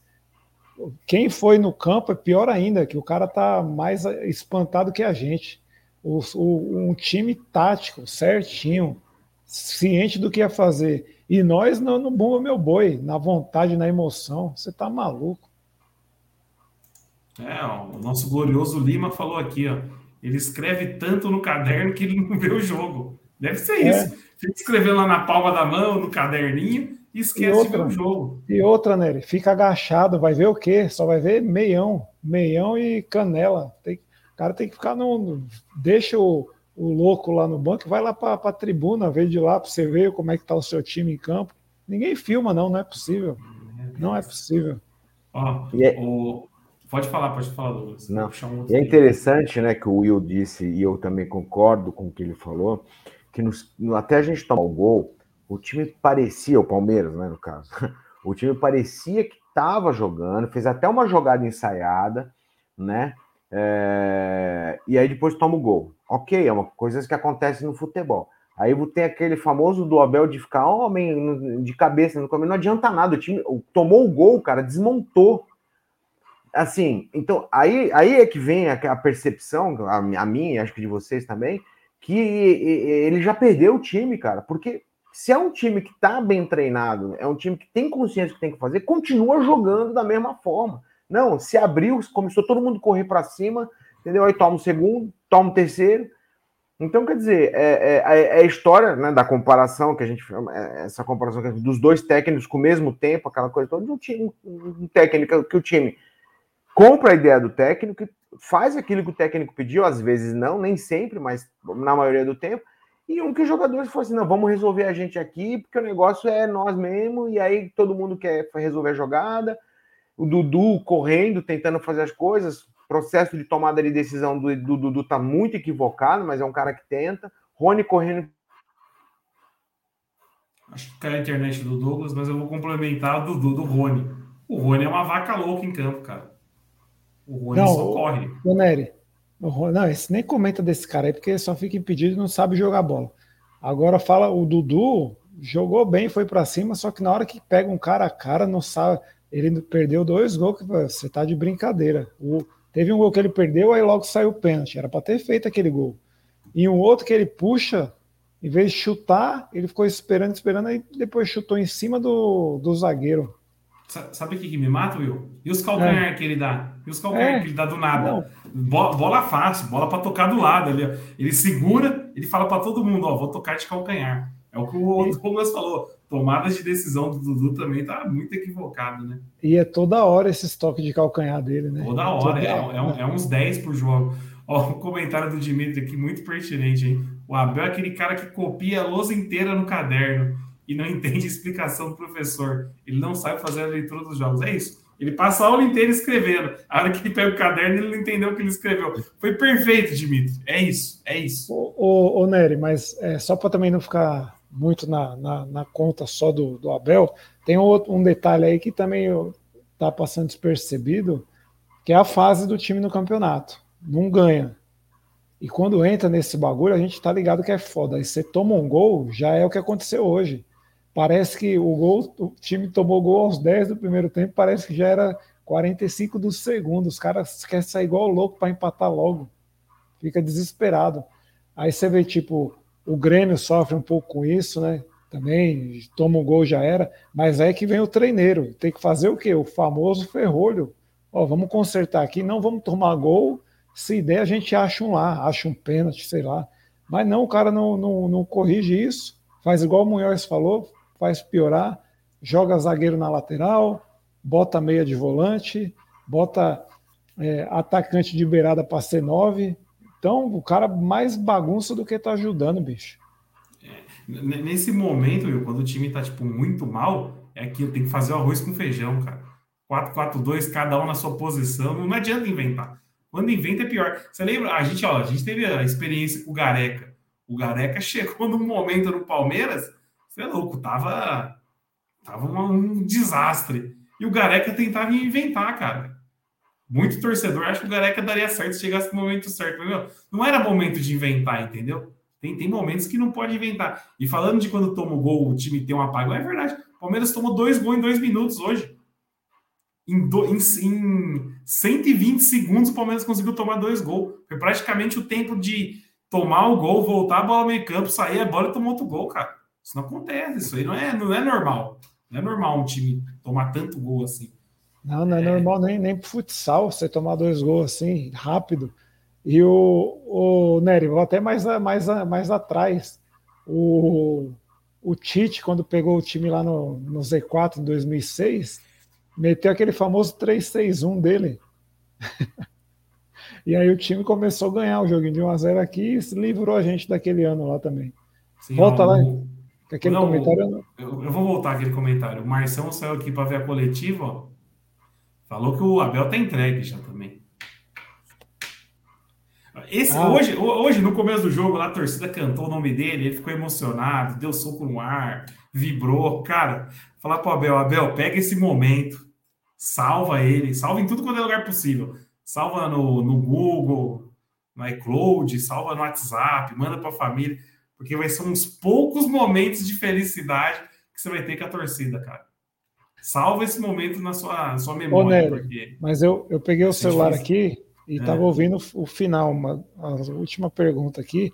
Quem foi no campo é pior ainda, que o cara tá mais espantado que a gente. O, o, um time tático, certinho, ciente do que ia fazer. E nós no, bomba meu boi, na vontade, na emoção. Você tá maluco. É, ó, o nosso glorioso Lima falou aqui, ó. Ele escreve tanto no caderno que ele não vê o jogo. Deve ser é. isso. Fica escrevendo lá na palma da mão, no caderninho, e esquece e outra, de ver o jogo. E outra, Nery, fica agachado, vai ver o quê? Só vai ver meião. Meião e canela. Tem, o cara tem que ficar no. Deixa o, o louco lá no banco, vai lá para a tribuna, vê de lá para você ver como é que tá o seu time em campo. Ninguém filma, não, não é possível. Não é possível. Ó, é... o, Pode falar, pode falar, Douglas. Não. Um e é interessante, né, que o Will disse, e eu também concordo com o que ele falou, que nos, até a gente tomar o gol, o time parecia, o Palmeiras, né, no caso, o time parecia que estava jogando, fez até uma jogada ensaiada, né, é, e aí depois toma o gol. Ok, é uma coisa que acontece no futebol. Aí tem aquele famoso do Abel de ficar homem de cabeça no começo, não adianta nada, o time tomou o gol, cara, desmontou assim, então, aí, aí é que vem a, percepção, a, a minha, acho que de vocês também, que ele já perdeu o time, cara, porque se é um time que tá bem treinado, é um time que tem consciência que tem que fazer, continua jogando da mesma forma. Não, se abriu, começou todo mundo correr para cima, entendeu? Aí toma o segundo, toma o terceiro. Então, quer dizer, é, é, é, a história né, da comparação que a gente é, essa comparação dos dois técnicos com o mesmo tempo, aquela coisa toda, um, time, um técnico que o time compra a ideia do técnico, faz aquilo que o técnico pediu, às vezes não, nem sempre, mas na maioria do tempo, e um que os jogadores fossem, assim, não, vamos resolver a gente aqui, porque o negócio é nós mesmo, e aí todo mundo quer resolver a jogada. O Dudu correndo, tentando fazer as coisas, processo de tomada de decisão do, do Dudu tá muito equivocado, mas é um cara que tenta. Rony correndo. Acho que caiu a internet do Douglas, mas eu vou complementar o Dudu do Rony. O Rony é uma vaca louca em campo, cara. O Rony não, só corre. O Nery, não, esse nem comenta desse cara aí, porque só fica impedido e não sabe jogar bola. Agora fala, o Dudu jogou bem, foi para cima, só que na hora que pega um cara a cara, não sabe. Ele perdeu dois gols, que você tá de brincadeira. O, teve um gol que ele perdeu, aí logo saiu o pênalti. Era para ter feito aquele gol. E um outro que ele puxa, em vez de chutar, ele ficou esperando, esperando, aí depois chutou em cima do, do zagueiro. Sabe o que, que me mata, Will? E os calcanhar é. que ele dá? E os calcanhar é. que ele dá do nada? Bola, bola, fácil, bola para tocar do lado ali. Ele segura, ele fala para todo mundo, ó, vou tocar de calcanhar. É o que o Douglas falou. Tomada de decisão do Dudu também tá muito equivocado, né? E é toda hora esse toque de calcanhar dele, né? Toda hora, é. É, é, uns 10 por jogo. Ó, o comentário do Dimitri aqui, muito pertinente, hein? O Abel é aquele cara que copia a lousa inteira no caderno e não entende a explicação do professor. Ele não sabe fazer a leitura dos jogos. É isso. Ele passa a aula inteira escrevendo. A hora que ele pega o caderno, ele não entendeu o que ele escreveu. Foi perfeito, Dimitri. É isso, é isso. Ô, ô, ô Nery, mas é, só para também não ficar muito na, na, na, conta só do, do Abel, tem outro, um detalhe aí que também está passando despercebido, que é a fase do time no campeonato. Não ganha. E quando entra nesse bagulho, a gente tá ligado que é foda. Aí você toma um gol, já é o que aconteceu hoje. Parece que o gol, o time tomou gol aos 10 do primeiro tempo, parece que já era 45 do segundo. Os caras querem sair igual louco para empatar logo. Fica desesperado. Aí você vê, tipo, o Grêmio sofre um pouco com isso, né? Também toma um gol já era, mas aí que vem o treineiro. Tem que fazer o quê? O famoso ferrolho. Ó, vamos consertar aqui, não vamos tomar gol. Se der, a gente acha um lá, acha um pênalti, sei lá. Mas não, o cara não, não, não corrige isso. Faz igual o Munhoz falou, faz piorar, joga zagueiro na lateral, bota meia de volante, bota é, atacante de beirada para ser nove. Então, o cara mais bagunça do que tá ajudando, bicho. É, nesse momento, quando o time tá tipo muito mal, é que tenho que fazer o arroz com feijão, cara. 4-4-2, cada um na sua posição. Não adianta inventar. Quando inventa é pior. Você lembra? A gente, ó, a gente teve a experiência com o Gareca. O Gareca chegou num momento no Palmeiras você é louco, tava, tava um desastre. E o Gareca tentava inventar, cara. Muito torcedor acho que o Gareca daria certo se chegasse no momento certo. Mas, meu, não era momento de inventar, entendeu? Tem, tem momentos que não pode inventar. E falando de quando toma o gol, o time tem um apagão, é verdade. O Palmeiras tomou dois gols em dois minutos hoje. Em, do, em, em 120 segundos, o Palmeiras conseguiu tomar dois gols. Foi praticamente o tempo de tomar o gol, voltar a bola meio campo, sair a bola e tomar outro gol, cara. Isso não acontece, isso aí não é, não é normal. Não é normal um time tomar tanto gol assim. Não, não é, é... normal nem, nem pro futsal você tomar dois gols assim, rápido. E o, o Nery, vou até mais, mais, mais atrás. O, o Tite, quando pegou o time lá no, no Z4 em 2006, meteu aquele famoso 3-6-1 dele. e aí o time começou a ganhar o joguinho de 1x0 aqui e se livrou a gente daquele ano lá também. Sim, Volta lá. Aquele não, comentário. Eu, eu, vou voltar aquele comentário. O Marção saiu aqui para ver a coletiva, ó. Falou que o Abel tá entregue já também. Esse, ah. hoje, hoje, no começo do jogo, lá a torcida cantou o nome dele, ele ficou emocionado, deu soco no ar, vibrou. Cara, falar pro Abel, Abel, pega esse momento, salva ele, salva em tudo quanto é lugar possível. Salva no, no Google, no iCloud, salva no WhatsApp, manda pra família porque vai ser uns poucos momentos de felicidade que você vai ter com a torcida, cara. Salva esse momento na sua, na sua memória. Ô, Nery, porque... Mas eu, eu peguei o celular aqui e estava é. ouvindo o final, uma, a última pergunta aqui,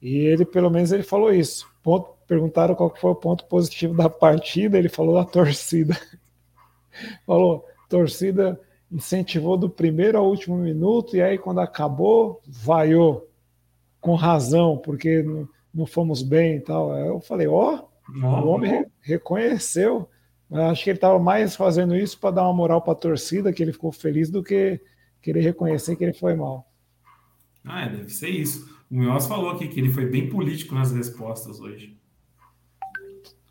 e ele, pelo menos, ele falou isso. Ponto, perguntaram qual foi o ponto positivo da partida, ele falou a torcida. falou, torcida incentivou do primeiro ao último minuto, e aí quando acabou, vaiou. Com razão, porque não fomos bem e tal. Eu falei, ó, oh, o homem reconheceu. Acho que ele estava mais fazendo isso para dar uma moral para a torcida, que ele ficou feliz, do que querer reconhecer que ele foi mal. Ah, é, deve ser isso. O Munhoz falou aqui que ele foi bem político nas respostas hoje.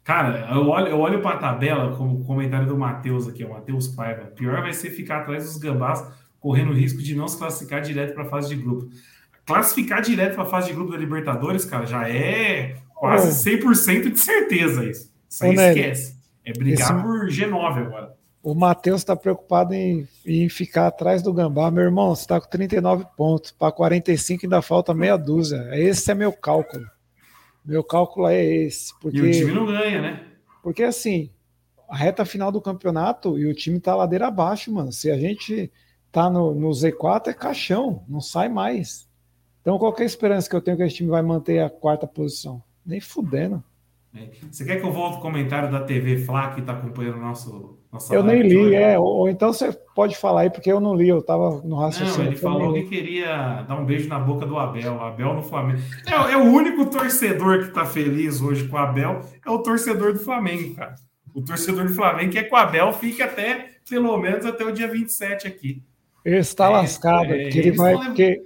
Cara, eu olho, eu olho para a tabela, como o comentário do Matheus aqui, o Matheus Paiva. Pior vai ser ficar atrás dos gambás, correndo o risco de não se classificar direto para a fase de grupo. Classificar direto para a fase de grupo da Libertadores, cara, já é quase 100% de certeza isso. Isso aí esquece. É brigar esse... por G9 agora. O Matheus está preocupado em, em, ficar atrás do Gambá. Meu irmão, você está com 39 pontos. Para 45 ainda falta meia dúzia. Esse é meu cálculo. Meu cálculo é esse. Porque, e o time não ganha, né? Porque assim, a reta final do campeonato e o time tá ladeira abaixo, mano. Se a gente tá no, no Z4 é caixão, não sai mais. Então qual é a esperança que eu tenho que esse time vai manter a quarta posição? Nem fudendo. É. Você quer que eu volte o comentário da TV Fla que está acompanhando o nosso. Nossa eu nem li, é. Ou, ou, então você pode falar aí, porque eu não li, eu estava no raciocínio. Não, ele falou que queria dar um beijo na boca do Abel. O Abel no Flamengo. É, é o único torcedor que está feliz hoje com o Abel, é o torcedor do Flamengo, cara. O torcedor do Flamengo que o Abel fique até, pelo menos, até o dia 27 aqui. Ele está é, lascado, é, porque ele vai. Porque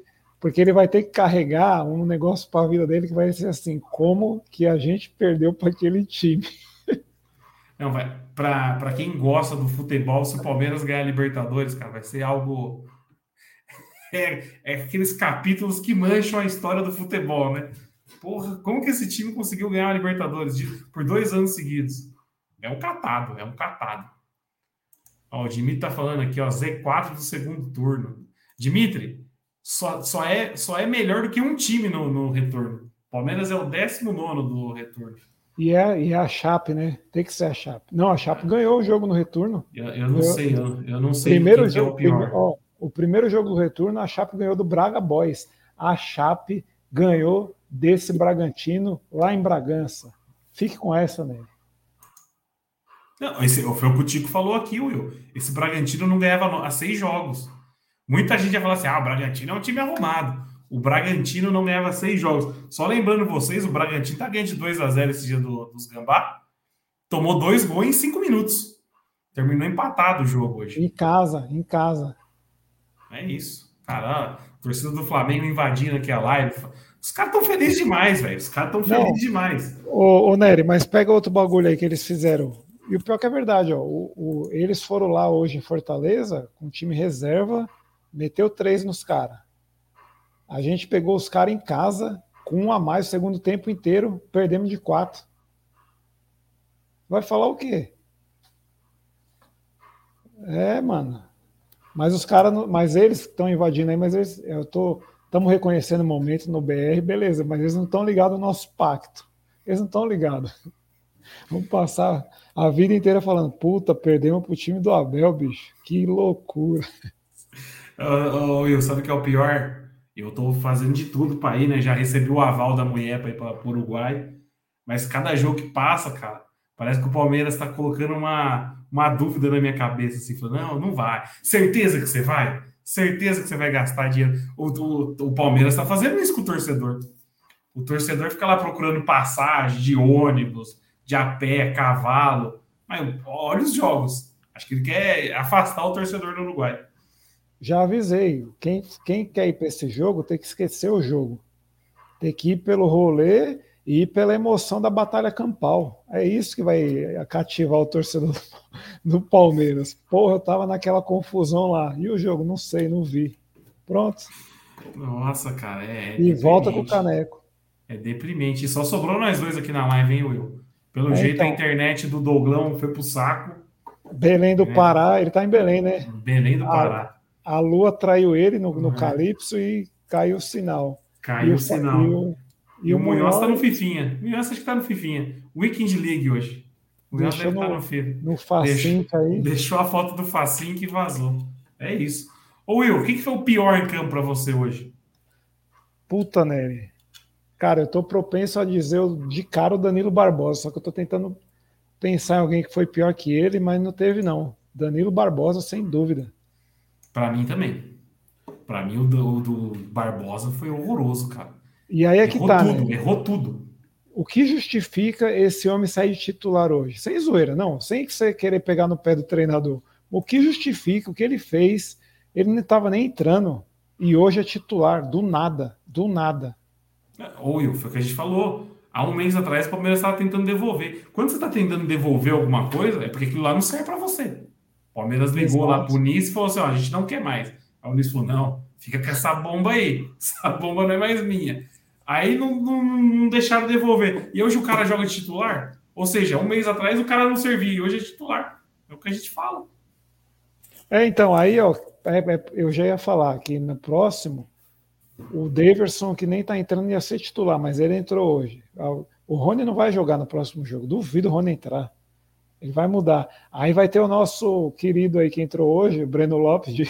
porque ele vai ter que carregar um negócio para a vida dele que vai ser assim: como que a gente perdeu para aquele time? Não. Para quem gosta do futebol, se o Palmeiras ganhar a Libertadores, cara, vai ser algo. É, é aqueles capítulos que mancham a história do futebol, né? Porra, como que esse time conseguiu ganhar a Libertadores de, por dois anos seguidos? É um catado, é um catado. Ó, o Dimitri tá falando aqui, ó, Z4 do segundo turno. Dimitri, só, só, é, só é melhor do que um time no, no retorno. Palmeiras é o 19 do retorno. E é, e é a Chape, né? Tem que ser a Chape. Não, a Chape ganhou o jogo no retorno. Eu, eu não sei, eu, eu, não sei primeiro jogo, é o pior. Primeiro, ó, o primeiro jogo do retorno, a Chape ganhou do Braga Boys. A Chape ganhou desse Bragantino lá em Bragança. Fique com essa, né? Não, esse, foi o que o Tico falou aqui, Will. Esse Bragantino não ganhava há seis jogos. Muita gente ia falar assim: ah, o Bragantino é um time arrumado. O Bragantino não ganhava seis jogos. Só lembrando vocês, o Bragantino tá ganhando de 2 a 0 esse dia do, dos Gambá. Tomou dois gols em cinco minutos. Terminou empatado o jogo hoje. Em casa, em casa. É isso. Cara, torcida do Flamengo invadindo aqui a live. Os caras estão felizes demais, velho. Os caras estão felizes demais. Ô, ô, Nery, mas pega outro bagulho aí que eles fizeram. E o pior que é verdade, ó. O, o, eles foram lá hoje em Fortaleza com time reserva meteu três nos caras. A gente pegou os caras em casa, com um a mais o segundo tempo inteiro, perdemos de quatro. Vai falar o quê? É, mano. Mas os caras, mas eles estão invadindo aí, mas eles, eu tô, estamos reconhecendo o momento no BR, beleza, mas eles não estão ligados ao nosso pacto. Eles não estão ligados. Vamos passar a vida inteira falando, puta, perdemos pro time do Abel, bicho. Que loucura. Uh, Will, sabe o que é o pior? Eu tô fazendo de tudo para ir, né? Já recebi o aval da mulher para ir para o Uruguai. Mas cada jogo que passa, cara, parece que o Palmeiras está colocando uma, uma dúvida na minha cabeça. Assim, falando, não, não vai. Certeza que você vai? Certeza que você vai gastar dinheiro. O, o, o Palmeiras está fazendo isso com o torcedor. O torcedor fica lá procurando passagem de ônibus, de a pé, cavalo. Mas olha os jogos. Acho que ele quer afastar o torcedor do Uruguai. Já avisei. Quem, quem quer ir para esse jogo tem que esquecer o jogo. Tem que ir pelo rolê e ir pela emoção da batalha campal. É isso que vai cativar o torcedor do, Palmeiras. Porra, eu tava naquela confusão lá. E o jogo? Não sei, não vi. Pronto. Nossa, cara. É, é e volta com o caneco. É deprimente. E só sobrou nós dois aqui na live, hein, Will? Pelo é, jeito, então... a internet do Douglão foi pro saco. Belém do é. Pará, ele tá em Belém, né? Belém do Pará a lua traiu ele no, no uhum. Calypso e caiu o sinal. Caiu o, o sinal. E o, e o, o Munhoz está no Fifinha. O Munhoz acho que está no Fifinha. Weekend League hoje. O Munhoz deve estar tá no, FIFA. No Facinho deixou, aí. Deixou a foto do Facinho que vazou. É isso. Ô Will, o que, que foi o pior em campo para você hoje? Puta, Nery. Cara, eu tô propenso a dizer de cara o Danilo Barbosa, só que eu tô tentando pensar em alguém que foi pior que ele, mas não teve, não. Danilo Barbosa, sem dúvida. Para mim também. Para mim, o do, do, Barbosa foi horroroso, cara. E aí é que errou tá. Tudo, né? Errou tudo. O que justifica esse homem sair de titular hoje? Sem zoeira, não. Sem que você querer pegar no pé do treinador. O que justifica o que ele fez? Ele não estava nem entrando. E hoje é titular, do nada, do nada. Ou foi o que a gente falou. Há um mês atrás, o Palmeiras estava tentando devolver. Quando você está tentando devolver alguma coisa, é porque aquilo lá não serve para você. Palmeiras ligou lá pro Nice e falou assim: ó, a gente não quer mais. Aí o Nice falou: não, fica com essa bomba aí. Essa bomba não é mais minha. Aí não, não, não deixaram devolver. E hoje o cara joga de titular. Ou seja, um mês atrás o cara não servia e hoje é titular. É o que a gente fala. É, então, aí ó, é, é, eu já ia falar que no próximo, o Daverson, que nem tá entrando, ia ser titular, mas ele entrou hoje. O Rony não vai jogar no próximo jogo. Duvido o Rony entrar. Ele vai mudar. Aí vai ter o nosso querido aí que entrou hoje, o Breno Lopes, de.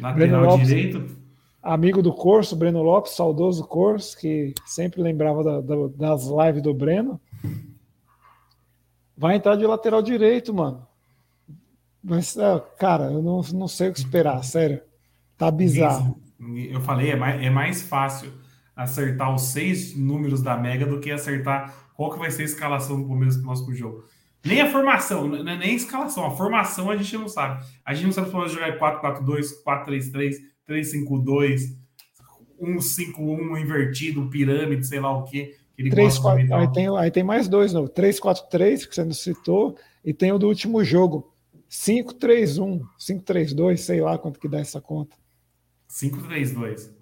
Lateral Breno Lopes, direito amigo do Corso, Breno Lopes, saudoso Corso, que sempre lembrava da, da, das lives do Breno. Vai entrar de lateral direito, mano. Mas, é, cara, eu não, não sei o que esperar, sério. Tá bizarro. Eu falei, é mais, é mais fácil acertar os seis números da Mega do que acertar qual que vai ser a escalação do Palmeiras pro próximo jogo. Nem a formação, nem a escalação. A formação a gente não sabe. A gente não sabe se o jogar 4-4-2, 4-3-3, 352, 151 invertido, pirâmide, sei lá o que. que 3, 4, aí, tem, aí tem mais dois, não. 343, que você não citou, e tem o do último jogo. 531, 532, sei lá quanto que dá essa conta. 532.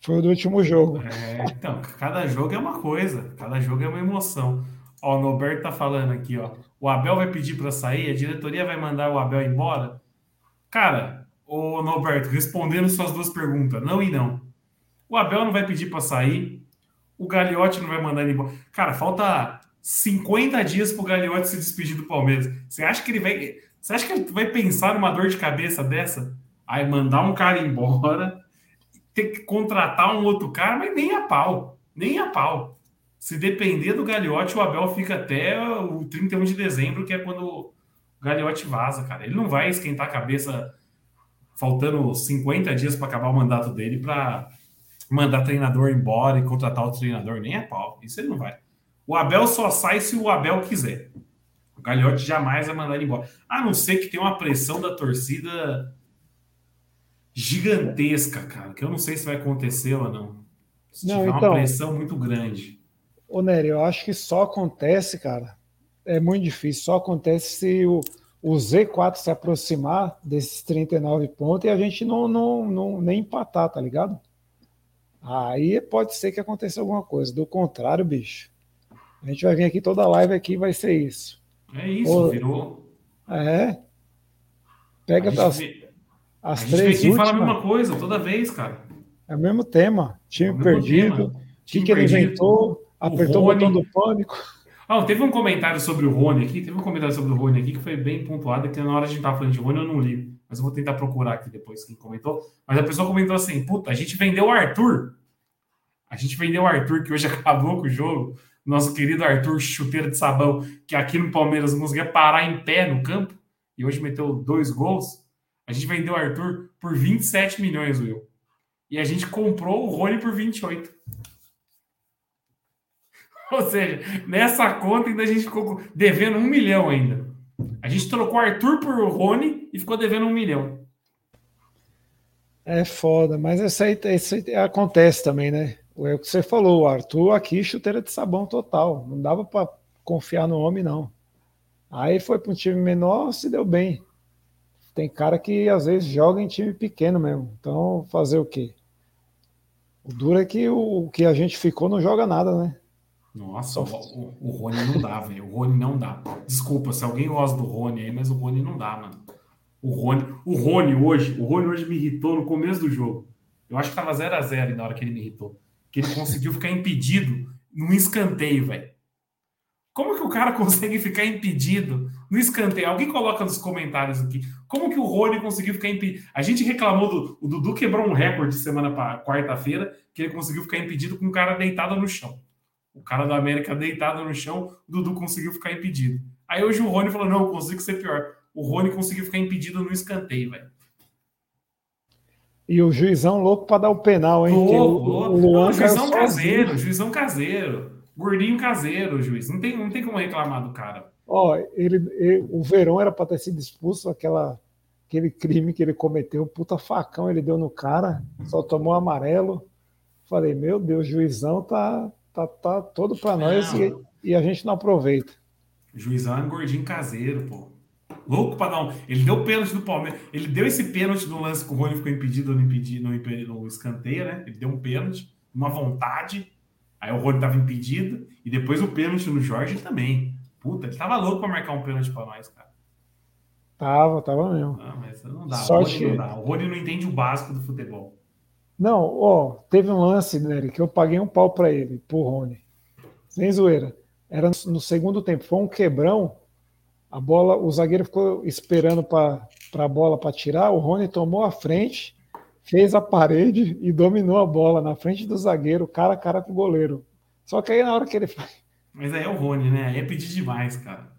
Foi o do último jogo. É, então, cada jogo é uma coisa, cada jogo é uma emoção. Ó, o Norberto tá falando aqui, ó. O Abel vai pedir para sair, a diretoria vai mandar o Abel embora. Cara, Ô, Norberto, respondendo suas duas perguntas, não e não. O Abel não vai pedir para sair, o Gagliotti não vai mandar ele embora. Cara, falta 50 dias pro Gagliotti se despedir do Palmeiras. Você acha que ele vai. Você acha que ele vai pensar numa dor de cabeça dessa? Aí mandar um cara embora, ter que contratar um outro cara, mas nem a pau. Nem a pau. Se depender do Gagliotti, o Abel fica até o 31 de dezembro, que é quando o Gagliotti vaza, cara. Ele não vai esquentar a cabeça faltando 50 dias para acabar o mandato dele para mandar treinador embora e contratar outro treinador. Nem é pau. Isso ele não vai. O Abel só sai se o Abel quiser. O Galhote jamais vai mandar ele embora. A não ser que tenha uma pressão da torcida gigantesca, cara. Que eu não sei se vai acontecer ou não. Se não, tiver então, uma pressão muito grande. Ô, Nery, eu acho que só acontece, cara. É muito difícil. Só acontece se o o Z4 se aproximar desses 39 pontos e a gente não, não, não nem empatar, tá ligado? Aí pode ser que aconteça alguma coisa. Do contrário, bicho, a gente vai vir aqui toda live aqui vai ser isso. É isso, virou. É. Pega as, vê, as a três últimas. fala a mesma coisa toda vez, cara. É o mesmo tema. Time é perdido. O que, que ele inventou? Apertou o, Rony, o botão do pânico. Ah, teve um comentário sobre o Rony aqui, teve um comentário sobre o Rony aqui que foi bem pontuado, que na hora a gente tava falando de Rony eu não li, mas eu vou tentar procurar aqui depois quem comentou. Mas a pessoa comentou assim: puta, a gente vendeu o Arthur. A gente vendeu o Arthur, que hoje acabou com o jogo. Nosso querido Arthur, chuteiro de sabão, que aqui no Palmeiras não conseguia parar em pé no campo, e hoje meteu dois gols. A gente vendeu o Arthur por 27 milhões, Will. E a gente comprou o Rony por 28. Ou seja, nessa conta ainda a gente ficou devendo um milhão ainda. A gente trocou Arthur por Rony e ficou devendo um milhão. É foda, mas isso aí, isso aí acontece também, né? É o que você falou, o Arthur aqui chuteira de sabão total. Não dava para confiar no homem, não. Aí foi para um time menor, se deu bem. Tem cara que às vezes joga em time pequeno mesmo. Então, fazer o quê? O duro é que o que a gente ficou não joga nada, né? Nossa, o, o, Rony não dá, velho. O Rony não dá. Desculpa se alguém gosta do Rony aí, mas o Rony não dá, mano. O Rony, o Rony hoje, o Rony hoje me irritou no começo do jogo. Eu acho que tava 0 a 0 na hora que ele me irritou. Que ele conseguiu ficar impedido num escanteio, velho. Como que o cara consegue ficar impedido no escanteio? Alguém coloca nos comentários aqui. Como que o Rony conseguiu ficar impedido? A gente reclamou do. O Dudu quebrou um recorde semana para quarta-feira, que ele conseguiu ficar impedido com um cara deitado no chão. O cara da América deitado no chão, o Dudu conseguiu ficar impedido. Aí hoje o Rony falou: não, eu consigo ser pior. O Rony conseguiu ficar impedido no escanteio, velho. E o juizão louco para dar o penal, hein? Louco, louco. O Luan não, juizão caseiro, sozinho. juizão caseiro. Gordinho caseiro, juiz. Não tem, não tem como reclamar do cara. Ó, ele, ele o Verão era para ter sido expulso aquela aquele crime que ele cometeu, puta facão ele deu no cara, só tomou amarelo. Falei, meu Deus, juizão tá, tá, tá todo para nós e, e, a gente não aproveita. Juizão é um gordinho caseiro, pô. Louco para dar um. Ele deu pênalti do Palmeiras. Ele deu esse pênalti no lance que o Rony ficou impedido no, impedido, no, no escanteio, né? Ele deu um pênalti, uma vontade. Aí o Rony tava impedido. E depois o pênalti no Jorge também. Puta, ele tava louco para marcar um pênalti para nós, cara. Tava, tava mesmo. Não, mas não dá. Sorte... O, Rony não dá. o Rony não entende o básico do futebol. Não, ó, teve um lance, Nery, que eu paguei um pau para ele, pro Rony. Sem zoeira. Era no segundo tempo, foi um quebrão. A bola, o zagueiro ficou esperando para a bola para tirar. O Rony tomou a frente, fez a parede e dominou a bola na frente do zagueiro, cara a cara com o goleiro. Só que aí na hora que ele Mas aí é o Rony, né? Aí é pedir demais, cara.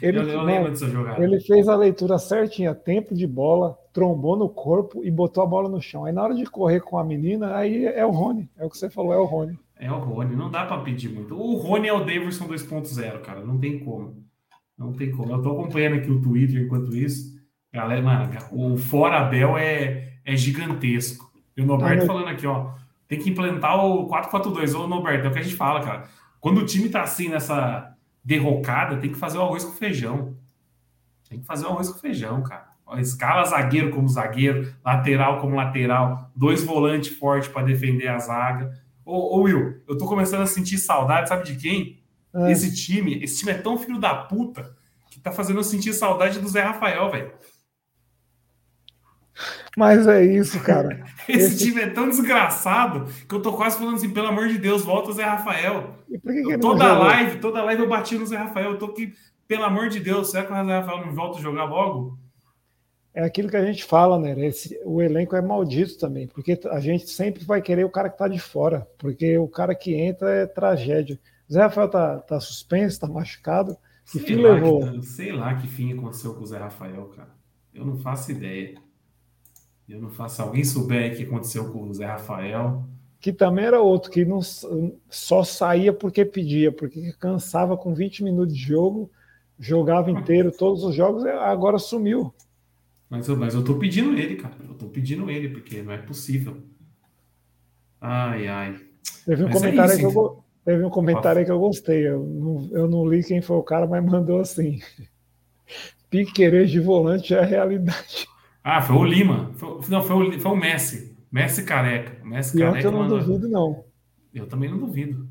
Ele, eu, eu lembro dessa jogada. Ele fez a leitura certinha, tempo de bola, trombou no corpo e botou a bola no chão. Aí na hora de correr com a menina, aí é o Rony. É o que você falou, é o Rony. É o Rony, não dá para pedir muito. O Rony é o Davidson 2.0, cara, não tem como. Não tem como. Eu tô acompanhando aqui o Twitter enquanto isso. Galera, mano, o Fora Abel é, é gigantesco. E o Norberto ah, falando aqui, ó, tem que implantar o 4-4-2. Ô, Norberto, é o que a gente fala, cara. Quando o time tá assim nessa derrocada, tem que fazer o arroz com feijão. Tem que fazer o arroz com feijão, cara. Escala zagueiro como zagueiro, lateral como lateral, dois volantes fortes para defender a zaga. Ô, ô, Will, eu tô começando a sentir saudade, sabe de quem? É. Esse time, esse time é tão filho da puta que tá fazendo eu sentir saudade do Zé Rafael, velho. Mas é isso, cara. Esse, Esse, time é tão desgraçado que eu tô quase falando assim, pelo amor de Deus, volta o Zé Rafael. E que que toda live, toda live eu bati no Zé Rafael. Eu tô aqui, pelo amor de Deus, será que o Zé Rafael não volta a jogar logo? É aquilo que a gente fala, né? Esse, o elenco é maldito também, porque a gente sempre vai querer o cara que tá de fora, porque o cara que entra é tragédia. O Zé Rafael tá, tá suspenso, tá machucado. Que sei fim levou? Que, sei lá que fim aconteceu com o Zé Rafael, cara. Eu não faço ideia. Eu não faço. Alguém souber o que aconteceu com o Zé Rafael. Que também era outro, que não só saía porque pedia, porque cansava com 20 minutos de jogo, jogava inteiro todos os jogos, agora sumiu. Mas eu, mas eu tô pedindo ele, cara. Eu tô pedindo ele, porque não é possível. Ai, ai. Teve um mas é comentário é isso, que eu, teve um comentário que eu gostei. Eu não, eu não li quem foi o cara, mas mandou assim. Piqueires de volante é a realidade. Ah, foi o Lima. Foi, não, foi o, foi o Messi. Messi careca. Messi careca. Eu não duvido, não. Eu também não duvido.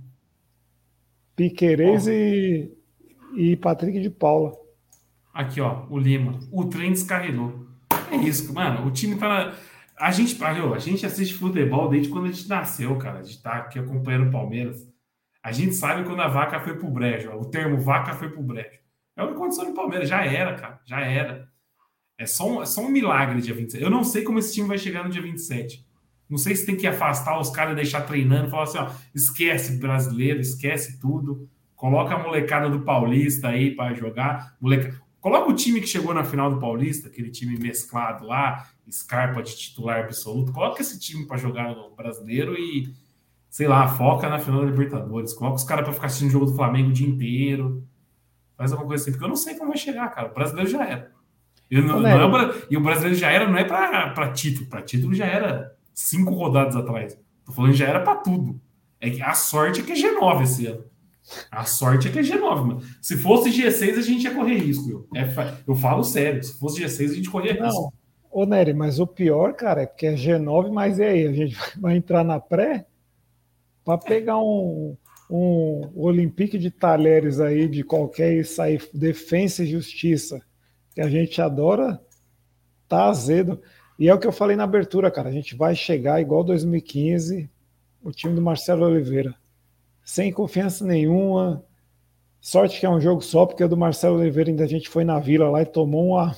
Piqueires e, e Patrick de Paula. Aqui, ó, o Lima. O trem descarregou. É isso, mano. O time tá na. A gente, a gente assiste futebol desde quando a gente nasceu, cara. A gente tá aqui acompanhando o Palmeiras. A gente sabe quando a vaca foi pro brejo. Ó. O termo vaca foi pro brejo. É o que aconteceu no Palmeiras. Já era, cara. Já era. É só, um, é só um milagre dia 27. Eu não sei como esse time vai chegar no dia 27. Não sei se tem que afastar os caras e deixar treinando, falar assim, ó, esquece brasileiro, esquece tudo. Coloca a molecada do Paulista aí para jogar. Moleca... Coloca o time que chegou na final do Paulista, aquele time mesclado lá, Scarpa de titular absoluto. Coloca esse time para jogar no brasileiro e, sei lá, foca na final da Libertadores. Coloca os caras para ficar assistindo o jogo do Flamengo o dia inteiro. Faz alguma coisa assim, porque eu não sei como vai chegar, cara. O brasileiro já era. E, não, não é, e o brasileiro já era, não é para título. Para título já era cinco rodadas atrás. Tô falando já era para tudo. É que a sorte é que é G9 esse ano. A sorte é que é G9, mano. Se fosse G6, a gente ia correr risco. Eu, é, eu falo sério. Se fosse G6, a gente corria não. risco. Ô, Nery, mas o pior, cara, é porque é G9, mas e aí? A gente vai entrar na pré para pegar um, um Olympique de Talheres aí de qualquer e sair defesa e justiça a gente adora, tá azedo. E é o que eu falei na abertura, cara. A gente vai chegar igual 2015, o time do Marcelo Oliveira. Sem confiança nenhuma. Sorte que é um jogo só, porque o do Marcelo Oliveira ainda a gente foi na vila lá e tomou uma,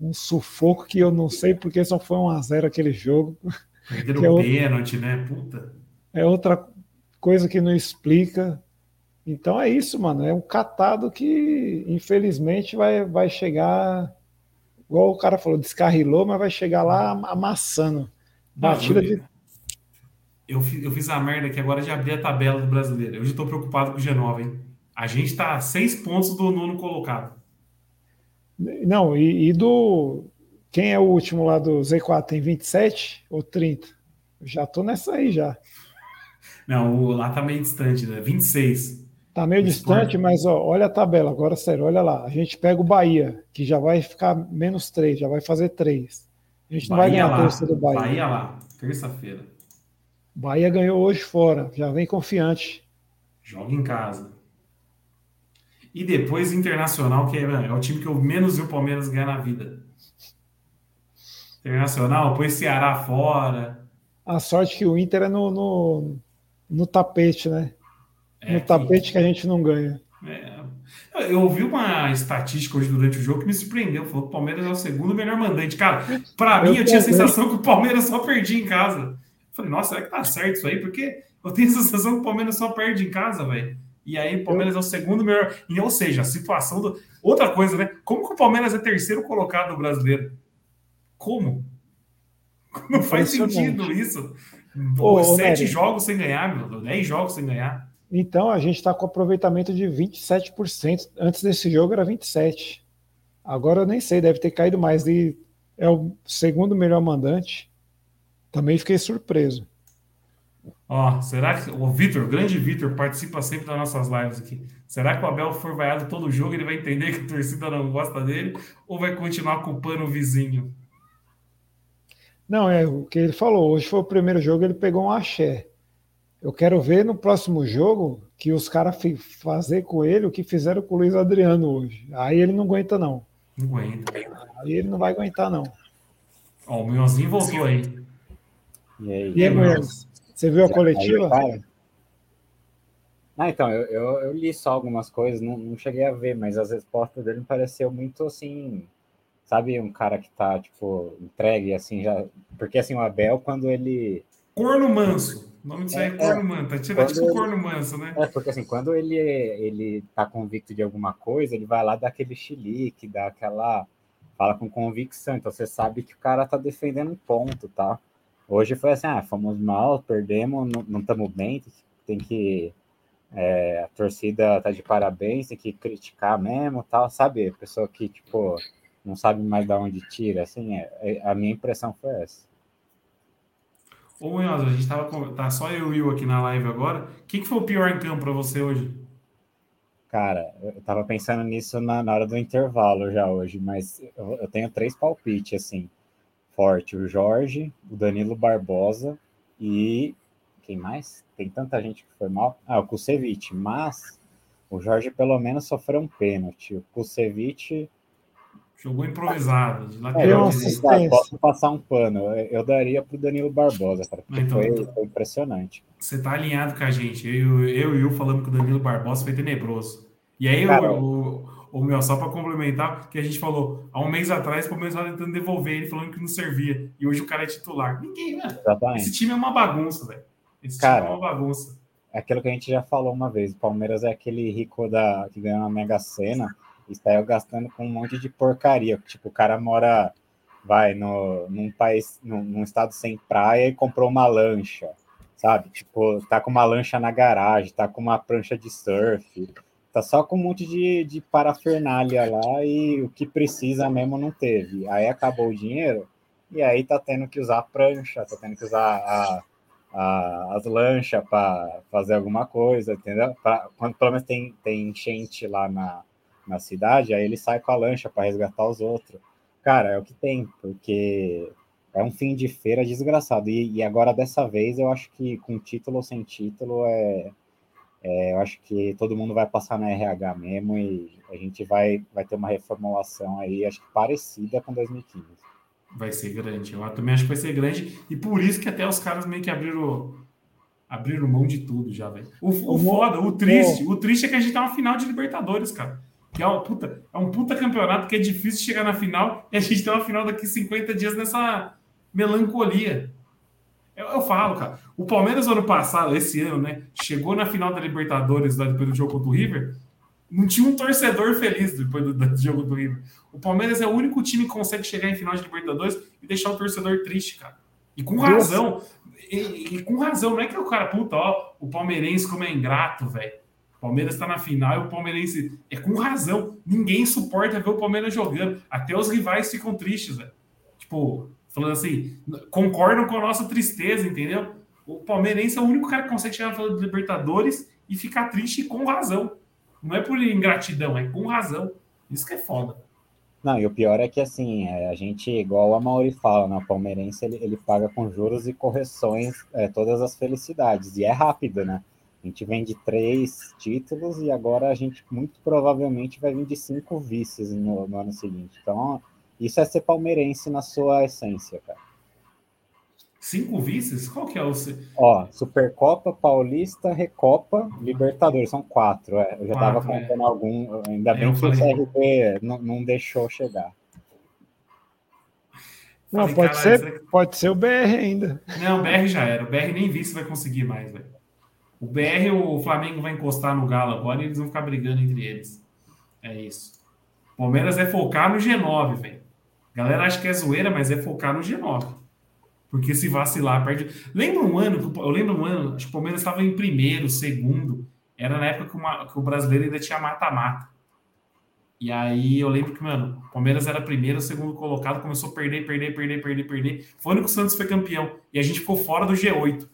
um sufoco que eu não sei porque só foi um a 0 aquele jogo. Perderam é pênalti, né? Puta. É outra coisa que não explica. Então é isso, mano. É um catado que, infelizmente, vai, vai chegar, igual o cara falou, descarrilou, mas vai chegar lá amassando. Batida de. Eu fiz, eu fiz a merda que agora de abrir a tabela do brasileiro. Eu já estou preocupado com o G9, hein? A gente está a seis pontos do nono colocado. Não, e, e, do, quem é o último lá do Z4? Tem 27 ou 30? Eu já tô nessa aí já. Não, o lá tá meio distante, né? 26. Tá meio distante, mas ó, olha a tabela, agora sério, olha lá. A gente pega o Bahia, que já vai ficar menos 3, já vai fazer 3. A gente não Bahia vai ganhar a terça do Bahia. Bahia lá, terça-feira. Bahia ganhou hoje fora, já vem confiante. Joga em casa. E depois Internacional, que é, é o time que eu menos vi o Palmeiras ganhar na vida. Internacional, depois Ceará fora. A sorte que o Inter é no, no, no tapete, né? É no tapete que a gente não ganha. É. Eu ouvi uma estatística hoje durante o jogo que me surpreendeu. Falou que o Palmeiras é o segundo melhor mandante. Cara, para mim, eu tinha a sensação que o Palmeiras só perdia em casa. Eu falei, nossa, será que tá certo isso aí? Porque eu tenho a sensação que o Palmeiras só perde em casa, velho. E aí o Palmeiras eu... é o segundo melhor. E, ou seja, a situação do. Outra coisa, né? Como que o Palmeiras é terceiro colocado no brasileiro? Como? Não faz sentido isso. Ô, Sete jogos sem ganhar, meu. Dez jogos sem ganhar. Então, a gente está com aproveitamento de 27%. Antes desse jogo era 27%. Agora eu nem sei, deve ter caído mais. E é o segundo melhor mandante. Também fiquei surpreso. Ó, será que o Vitor, o grande Vitor, participa sempre das nossas lives aqui? Será que o Abel for vaiado todo jogo ele vai entender que a torcida não gosta dele ou vai continuar culpando o vizinho? Não, é o que ele falou. Hoje foi o primeiro jogo, ele pegou um axé. Eu quero ver no próximo jogo que os caras fazer com ele o que fizeram com o Luiz Adriano hoje. Aí ele não aguenta, não. Não aguenta. Aí ele não vai aguentar, não. Ó, o Munhozinho voltou aí. E aí, e aí Você viu a coletiva? Ah, então, eu, eu, eu, li só algumas coisas, não, não cheguei a ver, mas as respostas dele me pareceu muito assim, sabe, um cara que tá, tipo, entregue, assim, já. Porque assim, o Abel, quando ele. Corno manso. O nome disso aí é, é corno manso. Tá tipo, tipo ele, corno manso, né? É, porque assim, quando ele, ele tá convicto de alguma coisa, ele vai lá dar aquele chilique, dá aquela. Fala com convicção. Então você sabe que o cara tá defendendo um ponto, tá? Hoje foi assim, ah, fomos mal, perdemos, não estamos bem, tem que. É, a torcida tá de parabéns, tem que criticar mesmo, tal, sabe? Pessoa que, tipo, não sabe mais de onde tira, assim, é, é, a minha impressão foi essa. Ô, Munhoz, a gente tava tá só eu e o Will aqui na live agora. O que, que foi o pior em campo para você hoje? Cara, eu tava pensando nisso na, na hora do intervalo já hoje, mas eu, eu, tenho três palpites, assim, forte. O Jorge, o Danilo Barbosa e... Quem mais? Tem tanta gente que foi mal. Ah, o Kusevich, mas o Jorge pelo menos sofreu um pênalti. O Kusevich Jogou improvisado, de lateral. É, posso passar um pano. Eu daria para o Danilo Barbosa, cara, porque então, foi, foi, impressionante. Você tá alinhado com a gente. Eu, eu e eu falando que o Danilo Barbosa foi tenebroso. E aí, cara, o, o, o meu, só para complementar, que a gente falou, há um mês atrás, o Palmeiras estava tentando devolver ele, falando que não servia. E hoje o cara é titular. Ninguém, né? Esse time é uma bagunça, velho. Esse cara, time é uma bagunça. É aquilo que a gente já falou uma vez. O Palmeiras é aquele rico da, que ganhou na Mega Sena e saiu gastando com um monte de porcaria. Tipo, o cara mora, vai, no, num país, num, num estado sem praia e comprou uma lancha, sabe? Tipo, tá com uma lancha na garagem, tá com uma prancha de surf, tá só com um monte de, de parafernália lá e o que precisa mesmo não teve. Aí acabou o dinheiro e aí tá tendo que usar a prancha, tá tendo que usar a, a, as lanchas para fazer alguma coisa, entendeu? Pra, quando pelo menos tem, tem enchente lá na, na cidade, aí ele sai com a lancha para resgatar os outros. Cara, é o que tem, porque é um fim de feira desgraçado. E, e agora, dessa vez, eu acho que com título ou sem título, é, é, eu acho que todo mundo vai passar na RH mesmo e a gente vai, vai ter uma reformulação aí, acho que parecida com 2015. Vai ser grande, eu também acho que vai ser grande, e por isso que até os caras meio que abriram, abriram mão de tudo já, velho. O, o foda, o triste, o triste é que a gente tá na final de Libertadores, cara que é, uma puta, é um puta campeonato que é difícil chegar na final e a gente tem uma final daqui 50 dias nessa melancolia. Eu, eu, falo, cara, o Palmeiras ano passado, esse ano, né, chegou na final da Libertadores lá depois do jogo contra o River, não tinha um torcedor feliz depois do, do jogo do River. O Palmeiras é o único time que consegue chegar em final de Libertadores e deixar o torcedor triste, cara. E com razão. E, e, com razão, não é que o cara, puta, ó, o palmeirense como é ingrato, velho. Palmeiras está na final e o Palmeirense é com razão. Ninguém suporta ver o Palmeiras jogando. Até os rivais ficam tristes, velho. Tipo, falando assim, concordam com a nossa tristeza, entendeu? O palmeirense é o único cara que consegue chegar na final de Libertadores e ficar triste com razão. Não é por ingratidão, é com razão. Isso que é foda. Não, e o pior é que assim, é, a gente, igual a Mauri fala, né, o palmeirense ele, ele paga com juros e correções é, todas as felicidades, e é rápido, né? A gente vem de três títulos e agora a gente muito provavelmente vai vir de cinco vices no, no ano seguinte. Então, isso é ser palmeirense na sua essência, cara. Cinco vices? Qual que é o. Ó, Supercopa, Paulista, Recopa, Libertadores. São quatro. É. Eu já estava é. contando é. algum. Ainda bem que falei... o CRB não, não deixou chegar. Não, falei, pode, ser, pode ser o BR ainda. Não, o BR já era. O BR nem vice vai conseguir mais, velho. O BR, o Flamengo vai encostar no Galo agora e eles vão ficar brigando entre eles. É isso. Palmeiras é focar no G9, velho. Galera acha que é zoeira, mas é focar no G9. Porque se vacilar, perde. Lembra um ano, eu lembro um ano, acho que o Palmeiras estava em primeiro, segundo. Era na época que, uma, que o brasileiro ainda tinha mata-mata. E aí eu lembro que, mano, o Palmeiras era primeiro, segundo colocado, começou a perder, perder, perder, perder, perder. Foi ano que o Santos foi campeão. E a gente ficou fora do G8.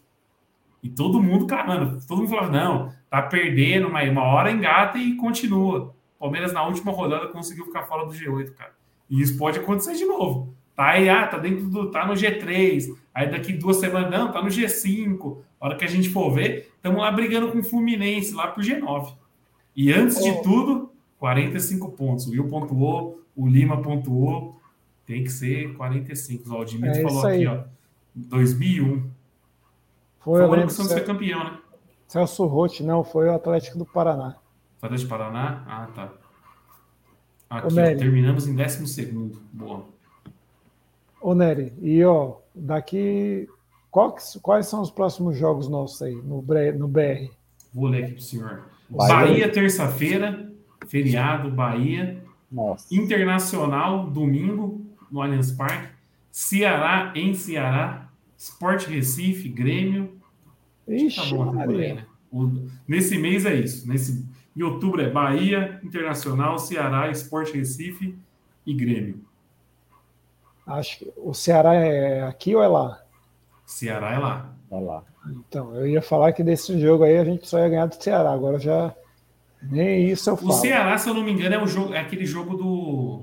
E todo mundo, cara, mano, todo mundo falava, não, tá perdendo, mas uma hora engata e continua. Palmeiras na última rodada conseguiu ficar fora do G8, cara. E isso pode acontecer de novo. Tá aí, ah, tá dentro do. tá no G3. Aí daqui duas semanas, não, tá no G5. A hora que a gente for ver, estamos lá brigando com o Fluminense, lá pro G9. E antes oh. de tudo, 45 pontos. O Will pontuou, o Lima pontuou. Tem que ser 45. O Aldimito é falou aqui, ó. 2001. Foi, foi o ano que o Santos foi campeão, né? Celso Rotti, não, foi o Atlético do Paraná. Atlético do Paraná? Ah, tá. Aqui, ó, terminamos em 12 Boa. Ô, Nery, e ó, daqui. Quais, quais são os próximos jogos nossos aí no, no BR? Vou ler aqui pro senhor. Bahia, Bahia terça-feira, feriado, Bahia. Nossa. Internacional, domingo, no Allianz Parque. Ceará em Ceará. Sport Recife, Grêmio. Ixi, tá bom, né? o, nesse mês é isso. Nesse, em outubro é Bahia, Internacional, Ceará, Sport Recife e Grêmio. Acho que o Ceará é aqui ou é lá? Ceará é lá. É lá. Então, eu ia falar que desse jogo aí a gente só ia ganhar do Ceará. Agora já nem isso eu falo. O Ceará, se eu não me engano, é, o jogo, é aquele jogo do.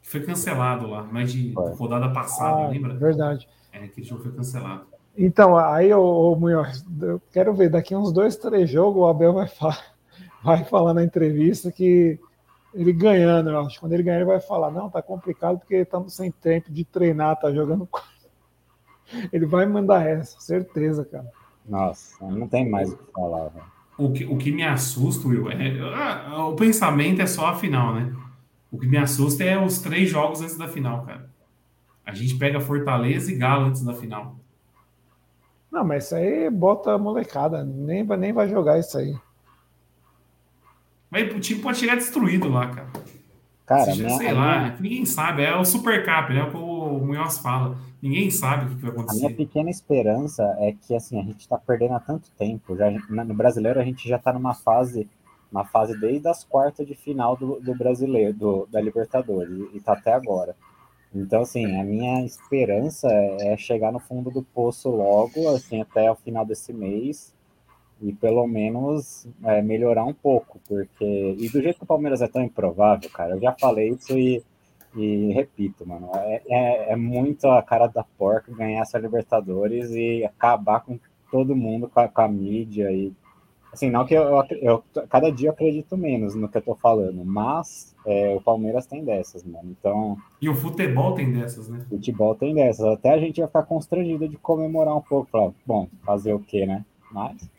que foi cancelado lá, mas de rodada passada, ah, lembra? Verdade. É, aquele jogo foi cancelado. Então, aí, ô, Munhoz, eu quero ver, daqui uns dois, três jogos, o Abel vai falar, vai falar na entrevista que ele ganhando, eu acho. Quando ele ganhar, ele vai falar: não, tá complicado porque estamos sem tempo de treinar, tá jogando. Ele vai mandar essa, certeza, cara. Nossa, não tem mais o que falar. O que, o que me assusta, Will, é, ah, o pensamento é só a final, né? O que me assusta é os três jogos antes da final, cara. A gente pega Fortaleza e Galo antes da final. Não, mas isso aí bota a molecada. Nem, nem vai jogar isso aí. Mas o time pode chegar destruído lá, cara. Cara, Seja, sei lá, minha... ninguém sabe. É o Super Cap, né? O Munhoz fala. Ninguém sabe o que vai acontecer. A minha pequena esperança é que assim, a gente está perdendo há tanto tempo. Já, no brasileiro, a gente já está numa fase, uma fase desde as quartas de final do, do brasileiro, do, da Libertadores, e está até agora. Então, assim, a minha esperança é chegar no fundo do poço logo, assim, até o final desse mês, e pelo menos é, melhorar um pouco, porque. E do jeito que o Palmeiras é tão improvável, cara, eu já falei isso e, e repito, mano, é, é, é, muito a cara da porca ganhar essa Libertadores e acabar com todo mundo, com a, com a mídia e. Assim, não que eu, eu, eu, cada dia eu acredito menos no que eu tô falando, mas é, o Palmeiras tem dessas, mano. Então. E o futebol tem dessas, né? O futebol tem dessas. Até a gente vai ficar constrangido de comemorar um pouco. Falar, bom, fazer o quê, né? Mas.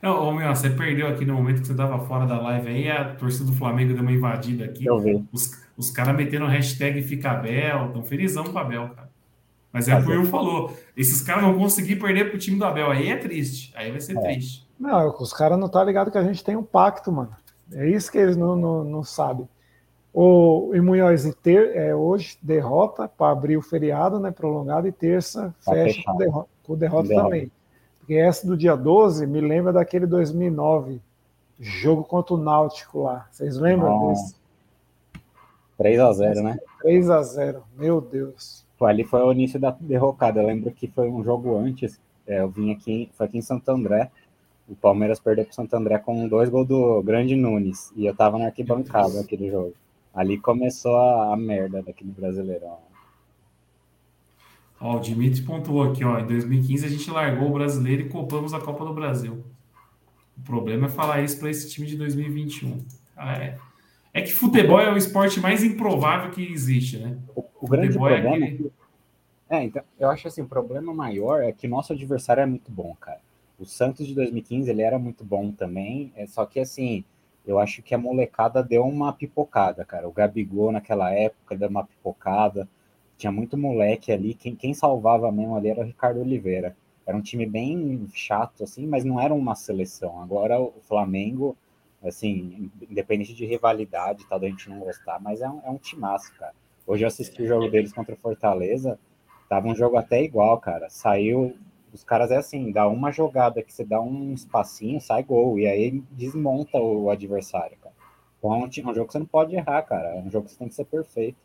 Não, ô, meu, você perdeu aqui no momento que você tava fora da live aí, a torcida do Flamengo deu uma invadida aqui. Eu vi. Os, os caras meteram hashtag Fica Abel, tão felizão com o Abel, cara. Mas é o que o falou. Esses caras vão conseguir perder pro time do Abel. Aí é triste. Aí vai ser é. triste. Não, os caras não tá ligado que a gente tem um pacto, mano. É isso que eles não, não, não sabem. O em Munhoz ter, é, hoje derrota para abrir o feriado, né? Prolongado, e terça tá fecha com derrota, com derrota também. Porque essa do dia 12 me lembra daquele 2009, jogo contra o Náutico lá. Vocês lembram desse? 3 a 0 né? 3 a 0 meu Deus. Foi, ali foi o início da derrocada. Eu lembro que foi um jogo antes. É, eu vim aqui, foi aqui em Santo André. O Palmeiras perdeu para o Santo André com dois gols do Grande Nunes. E eu tava na arquibancada aquele jogo. Ali começou a, a merda daquele brasileirão. Ó, o Dimitri pontuou aqui, ó. Em 2015 a gente largou o brasileiro e copamos a Copa do Brasil. O problema é falar isso para esse time de 2021. Ah, é. é que futebol é o esporte mais improvável que existe, né? O, o grande futebol é problema é, que... é, então, eu acho assim, o problema maior é que nosso adversário é muito bom, cara. O Santos de 2015, ele era muito bom também, é só que assim, eu acho que a molecada deu uma pipocada, cara. O Gabigol naquela época deu uma pipocada, tinha muito moleque ali, quem, quem salvava mesmo ali era o Ricardo Oliveira. Era um time bem chato, assim, mas não era uma seleção. Agora o Flamengo, assim, independente de rivalidade, tal, da gente não gostar, mas é um, é um timaço, cara. Hoje eu assisti o jogo deles contra o Fortaleza, tava um jogo até igual, cara. Saiu, os caras é assim, dá uma jogada que você dá um espacinho, sai gol, e aí desmonta o adversário, cara. Então é um, é um jogo que você não pode errar, cara. É um jogo que você tem que ser perfeito.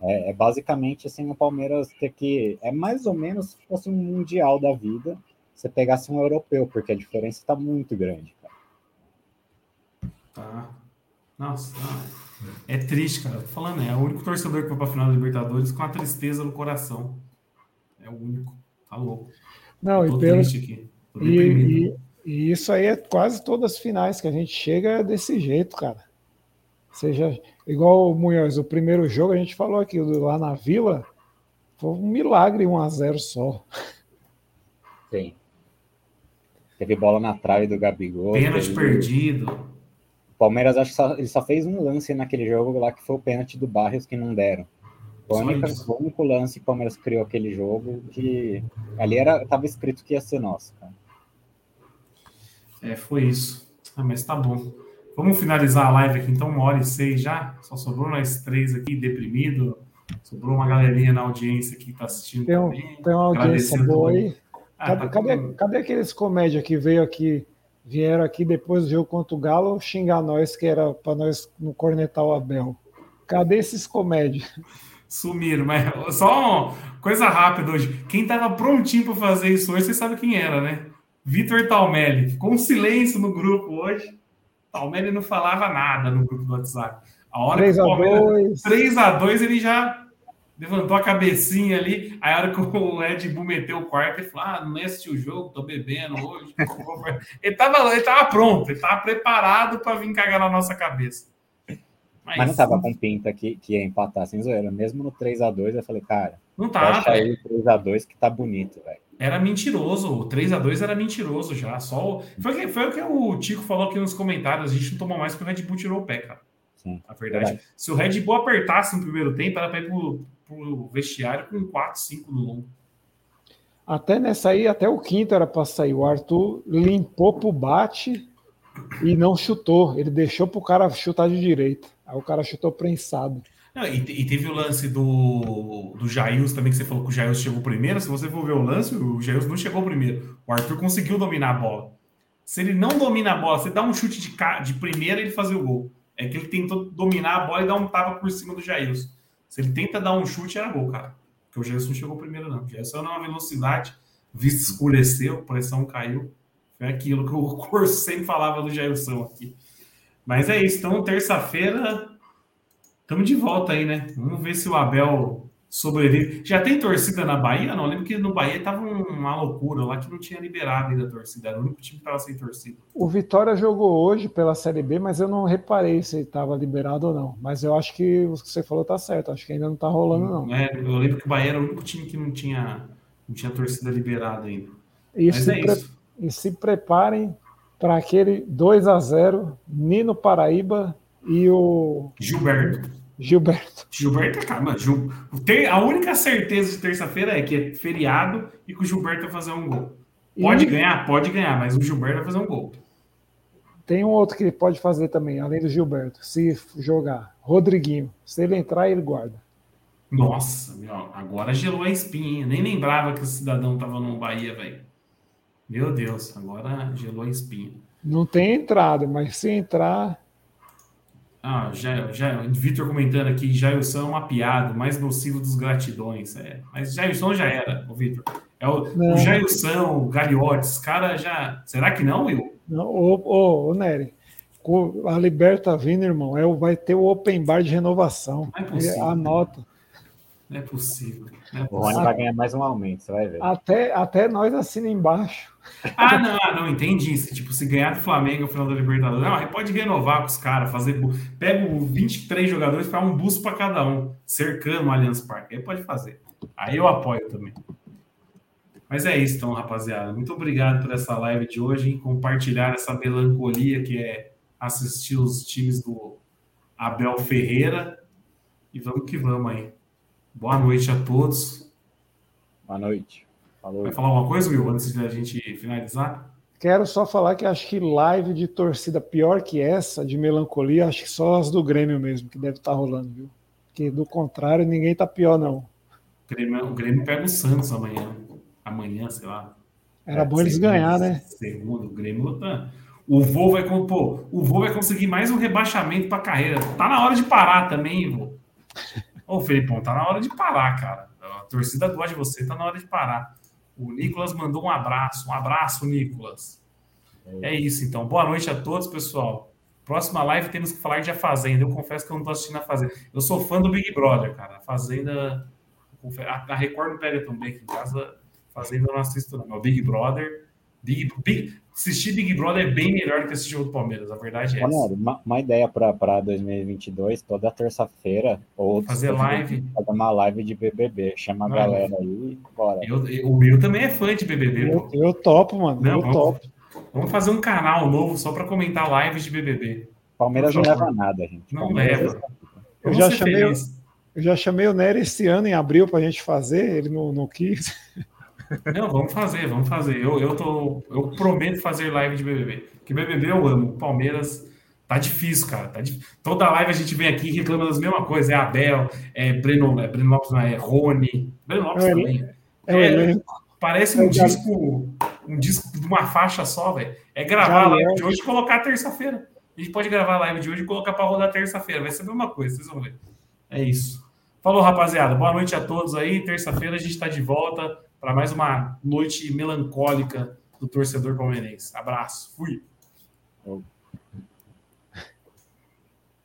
É, é, basicamente assim o Palmeiras ter que. É mais ou menos se fosse um mundial da vida, você pegasse um europeu, porque a diferença está muito grande, cara. Tá. Nossa, é triste, cara. Tô falando, é o único torcedor que foi pra final da Libertadores com a tristeza no coração. É o único. Tá louco. Não, e, pelo... e, e, e, isso aí é quase todas as finais que a gente chega desse jeito, cara. Seja igual o Munhoz, o primeiro jogo a gente falou aqui lá na Vila, foi um milagre 1 a 0 só. Sim. Teve bola na trave do Gabigol. Pênalti teve... perdido. O Palmeiras acho que só, ele só fez um lance naquele jogo lá que foi o pênalti do Barrios que não deram. Foi o único lance que o Palmeiras criou aquele jogo que ali era tava escrito que ia ser nosso, cara. É, foi isso. Ah, mas tá bom. Vamos finalizar a live aqui, então, uma hora e seis já. Só sobrou nós três aqui, deprimido. Sobrou uma galerinha na audiência que está assistindo tem, um, também. Tem uma audiência boa aí. Ah, cadê, tá cadê, cadê, aqueles comédia que veio aqui, vieram aqui depois do jogo contra o Galo xingar nós, que era para nós no cornetar o Abel? Cadê esses comédia? Sumiram, mas só uma coisa rápida hoje. Quem estava prontinho para fazer isso hoje, você sabe quem era, né? Vitor Talmelli. Ficou um silêncio no grupo hoje. Palmeiras não falava nada no grupo do WhatsApp. A hora 3 que o Palmeiras. 3 a 2 ele já levantou a cabecinha ali. Aí a hora que o Ed Bull meteu o quarto, ele falou: Ah, não assistiu o jogo, tô bebendo hoje. ele, tava, ele tava pronto, ele tava preparado para vir cagar na nossa cabeça. Mas, Mas não tava com pinta que, que ia empatar sem zoeira. Mesmo no 3 a 2 eu falei, cara, não tá. Deixa aí 3 a 2 que tá bonito, velho era mentiroso. O 3 a 2 era mentiroso já. Só o... foi, o que, foi o que o Tico falou aqui nos comentários. A gente não tomou mais porque o Red Bull tirou o pé, cara. Sim, a verdade. verdade. Se o Red Bull apertasse no primeiro tempo, era para ir pro, pro vestiário com 4, 5 no longo. Até nessa aí, até o quinto era para sair. O Arthur limpou pro bate e não chutou. Ele deixou pro cara chutar de direita. Aí o cara chutou prensado. Não, e, e, teve o lance do, do Jails também, que você falou que o Jails chegou primeiro. Se você for ver o lance, o Jails não chegou primeiro. O Arthur conseguiu dominar a bola. Se ele não domina a bola, você dá um chute de, de primeira, ele fazia o gol. É que ele tentou dominar a bola e dar um tapa por cima do Jails. Se ele tenta dar um chute, era gol, cara. Porque o Jails não chegou primeiro, não. O Jails saiu numa velocidade, visto escureceu, pressão caiu. Foi aquilo que o curso sempre falava do Jailson aqui. Mas é isso. Então, terça-feira, Estamos de volta aí, né? Vamos ver se o Abel sobrevive. Já tem torcida na Bahia? Não, eu lembro que no Bahia tava uma loucura lá que não tinha liberado ainda a torcida. Era o único time que estava sem torcida. O Vitória jogou hoje pela Série B, mas eu não reparei se estava liberado ou não. Mas eu acho que o que você falou tá certo. Acho que ainda não está rolando, não. É, eu lembro que o Bahia era o único time que não tinha, não tinha torcida liberada ainda. E, mas é pre... e se preparem para aquele 2 a 0 Nino Paraíba e o. Gilberto. Gilberto. Gilberto é cara, Gil... a única certeza de terça-feira é que é feriado e que o Gilberto vai fazer um gol. Pode e... ganhar? Pode ganhar, mas o Gilberto vai fazer um gol. Tem um outro que ele pode fazer também, além do Gilberto, se jogar. Rodriguinho. Se ele entrar, ele guarda. Nossa, meu, agora gelou a espinha. Hein? Nem lembrava que o cidadão tava no Bahia, velho. Meu Deus, agora gelou a espinha. Não tem entrada, mas se entrar, Ah, já, já, Vitor comentando aqui, Jailson é uma piada, mais nocivo dos gratidões. É. Mas Jailson já era, o Vitor. É o, o Jailson, o Gagliotes, cara já. Será que não, Will? Não, ô, ô, ô Nery, a Liberta vindo, irmão, é, vai ter o Open Bar de renovação. Não é possível. Anota. Não é possível. Não é possível. O Rony vai ganhar mais um aumento, você vai ver. Até, até nós assina embaixo. Ah, não, ah, não, entendi isso. Tipo, se ganhar do Flamengo no final da Libertadores, não, pode renovar com os caras, fazer. Pega 23 jogadores para um busto para cada um, cercando o Allianz Parque. Aí pode fazer. Aí eu apoio também. Mas é isso, então, rapaziada. Muito obrigado por essa live de hoje, em compartilhar essa melancolia que é assistir os times do Abel Ferreira. E vamos que vamos aí. Boa noite a todos. Boa noite. Falou. Vai falar alguma coisa, Will, antes de a gente finalizar? Quero só falar que acho que live de torcida pior que essa, de melancolia, acho que só as do Grêmio mesmo, que deve estar tá rolando, viu? Porque do contrário, ninguém tá pior, não. O Grêmio, o Grêmio pega o Santos amanhã. Amanhã, sei lá. Era bom eles ganhar, né? Segundo, o Grêmio tá. O Vô vai, pô, o Vô vai conseguir mais um rebaixamento para a carreira. Tá na hora de parar também, Vô. Ô, Felipão, tá na hora de parar, cara. A torcida gosta de você, tá na hora de parar. O Nicolas mandou um abraço. Um abraço, Nicolas. É isso, então. Boa noite a todos, pessoal. Próxima live temos que falar de A Fazenda. Eu confesso que eu não tô assistindo A Fazenda. Eu sou fã do Big Brother, cara. A Fazenda. A Record não pega tão bem aqui em casa. Fazenda eu não assisto, não. O Big Brother. Big, Big, assistir Big Brother é bem melhor do que assistir o do Palmeiras, a verdade é essa. Uma, uma ideia para 2022, toda terça-feira, ou fazer live. Fazer uma live de BBB, chama a galera aí e bora. Eu, eu, o Will também é fã de BBB. Eu, eu topo, mano. Não, eu vamos, topo. Vamos fazer um canal novo só para comentar lives de BBB. Palmeiras não leva nada, gente. Não Palmeiras... leva. Eu já, chamei, eu já chamei o Nery esse ano, em abril, para a gente fazer, ele não, não quis. Não, vamos fazer, vamos fazer. Eu, eu, tô, eu prometo fazer live de BBB. Que BBB eu amo. Palmeiras tá difícil, cara. Tá. Toda live a gente vem aqui e reclama das mesmas coisas. É Abel, é Breno, é Breno Lopes, não é Rony. Breno Lopes é, também. É, é, parece um disco, um disco de uma faixa só, velho. É gravar a live de hoje e colocar terça-feira. A gente pode gravar a live de hoje e colocar para rodar terça-feira. Vai ser a mesma coisa, vocês vão ver. É isso. Falou, rapaziada. Boa noite a todos aí. Terça-feira a gente está de volta para mais uma noite melancólica do torcedor palmeirense. Abraço, fui.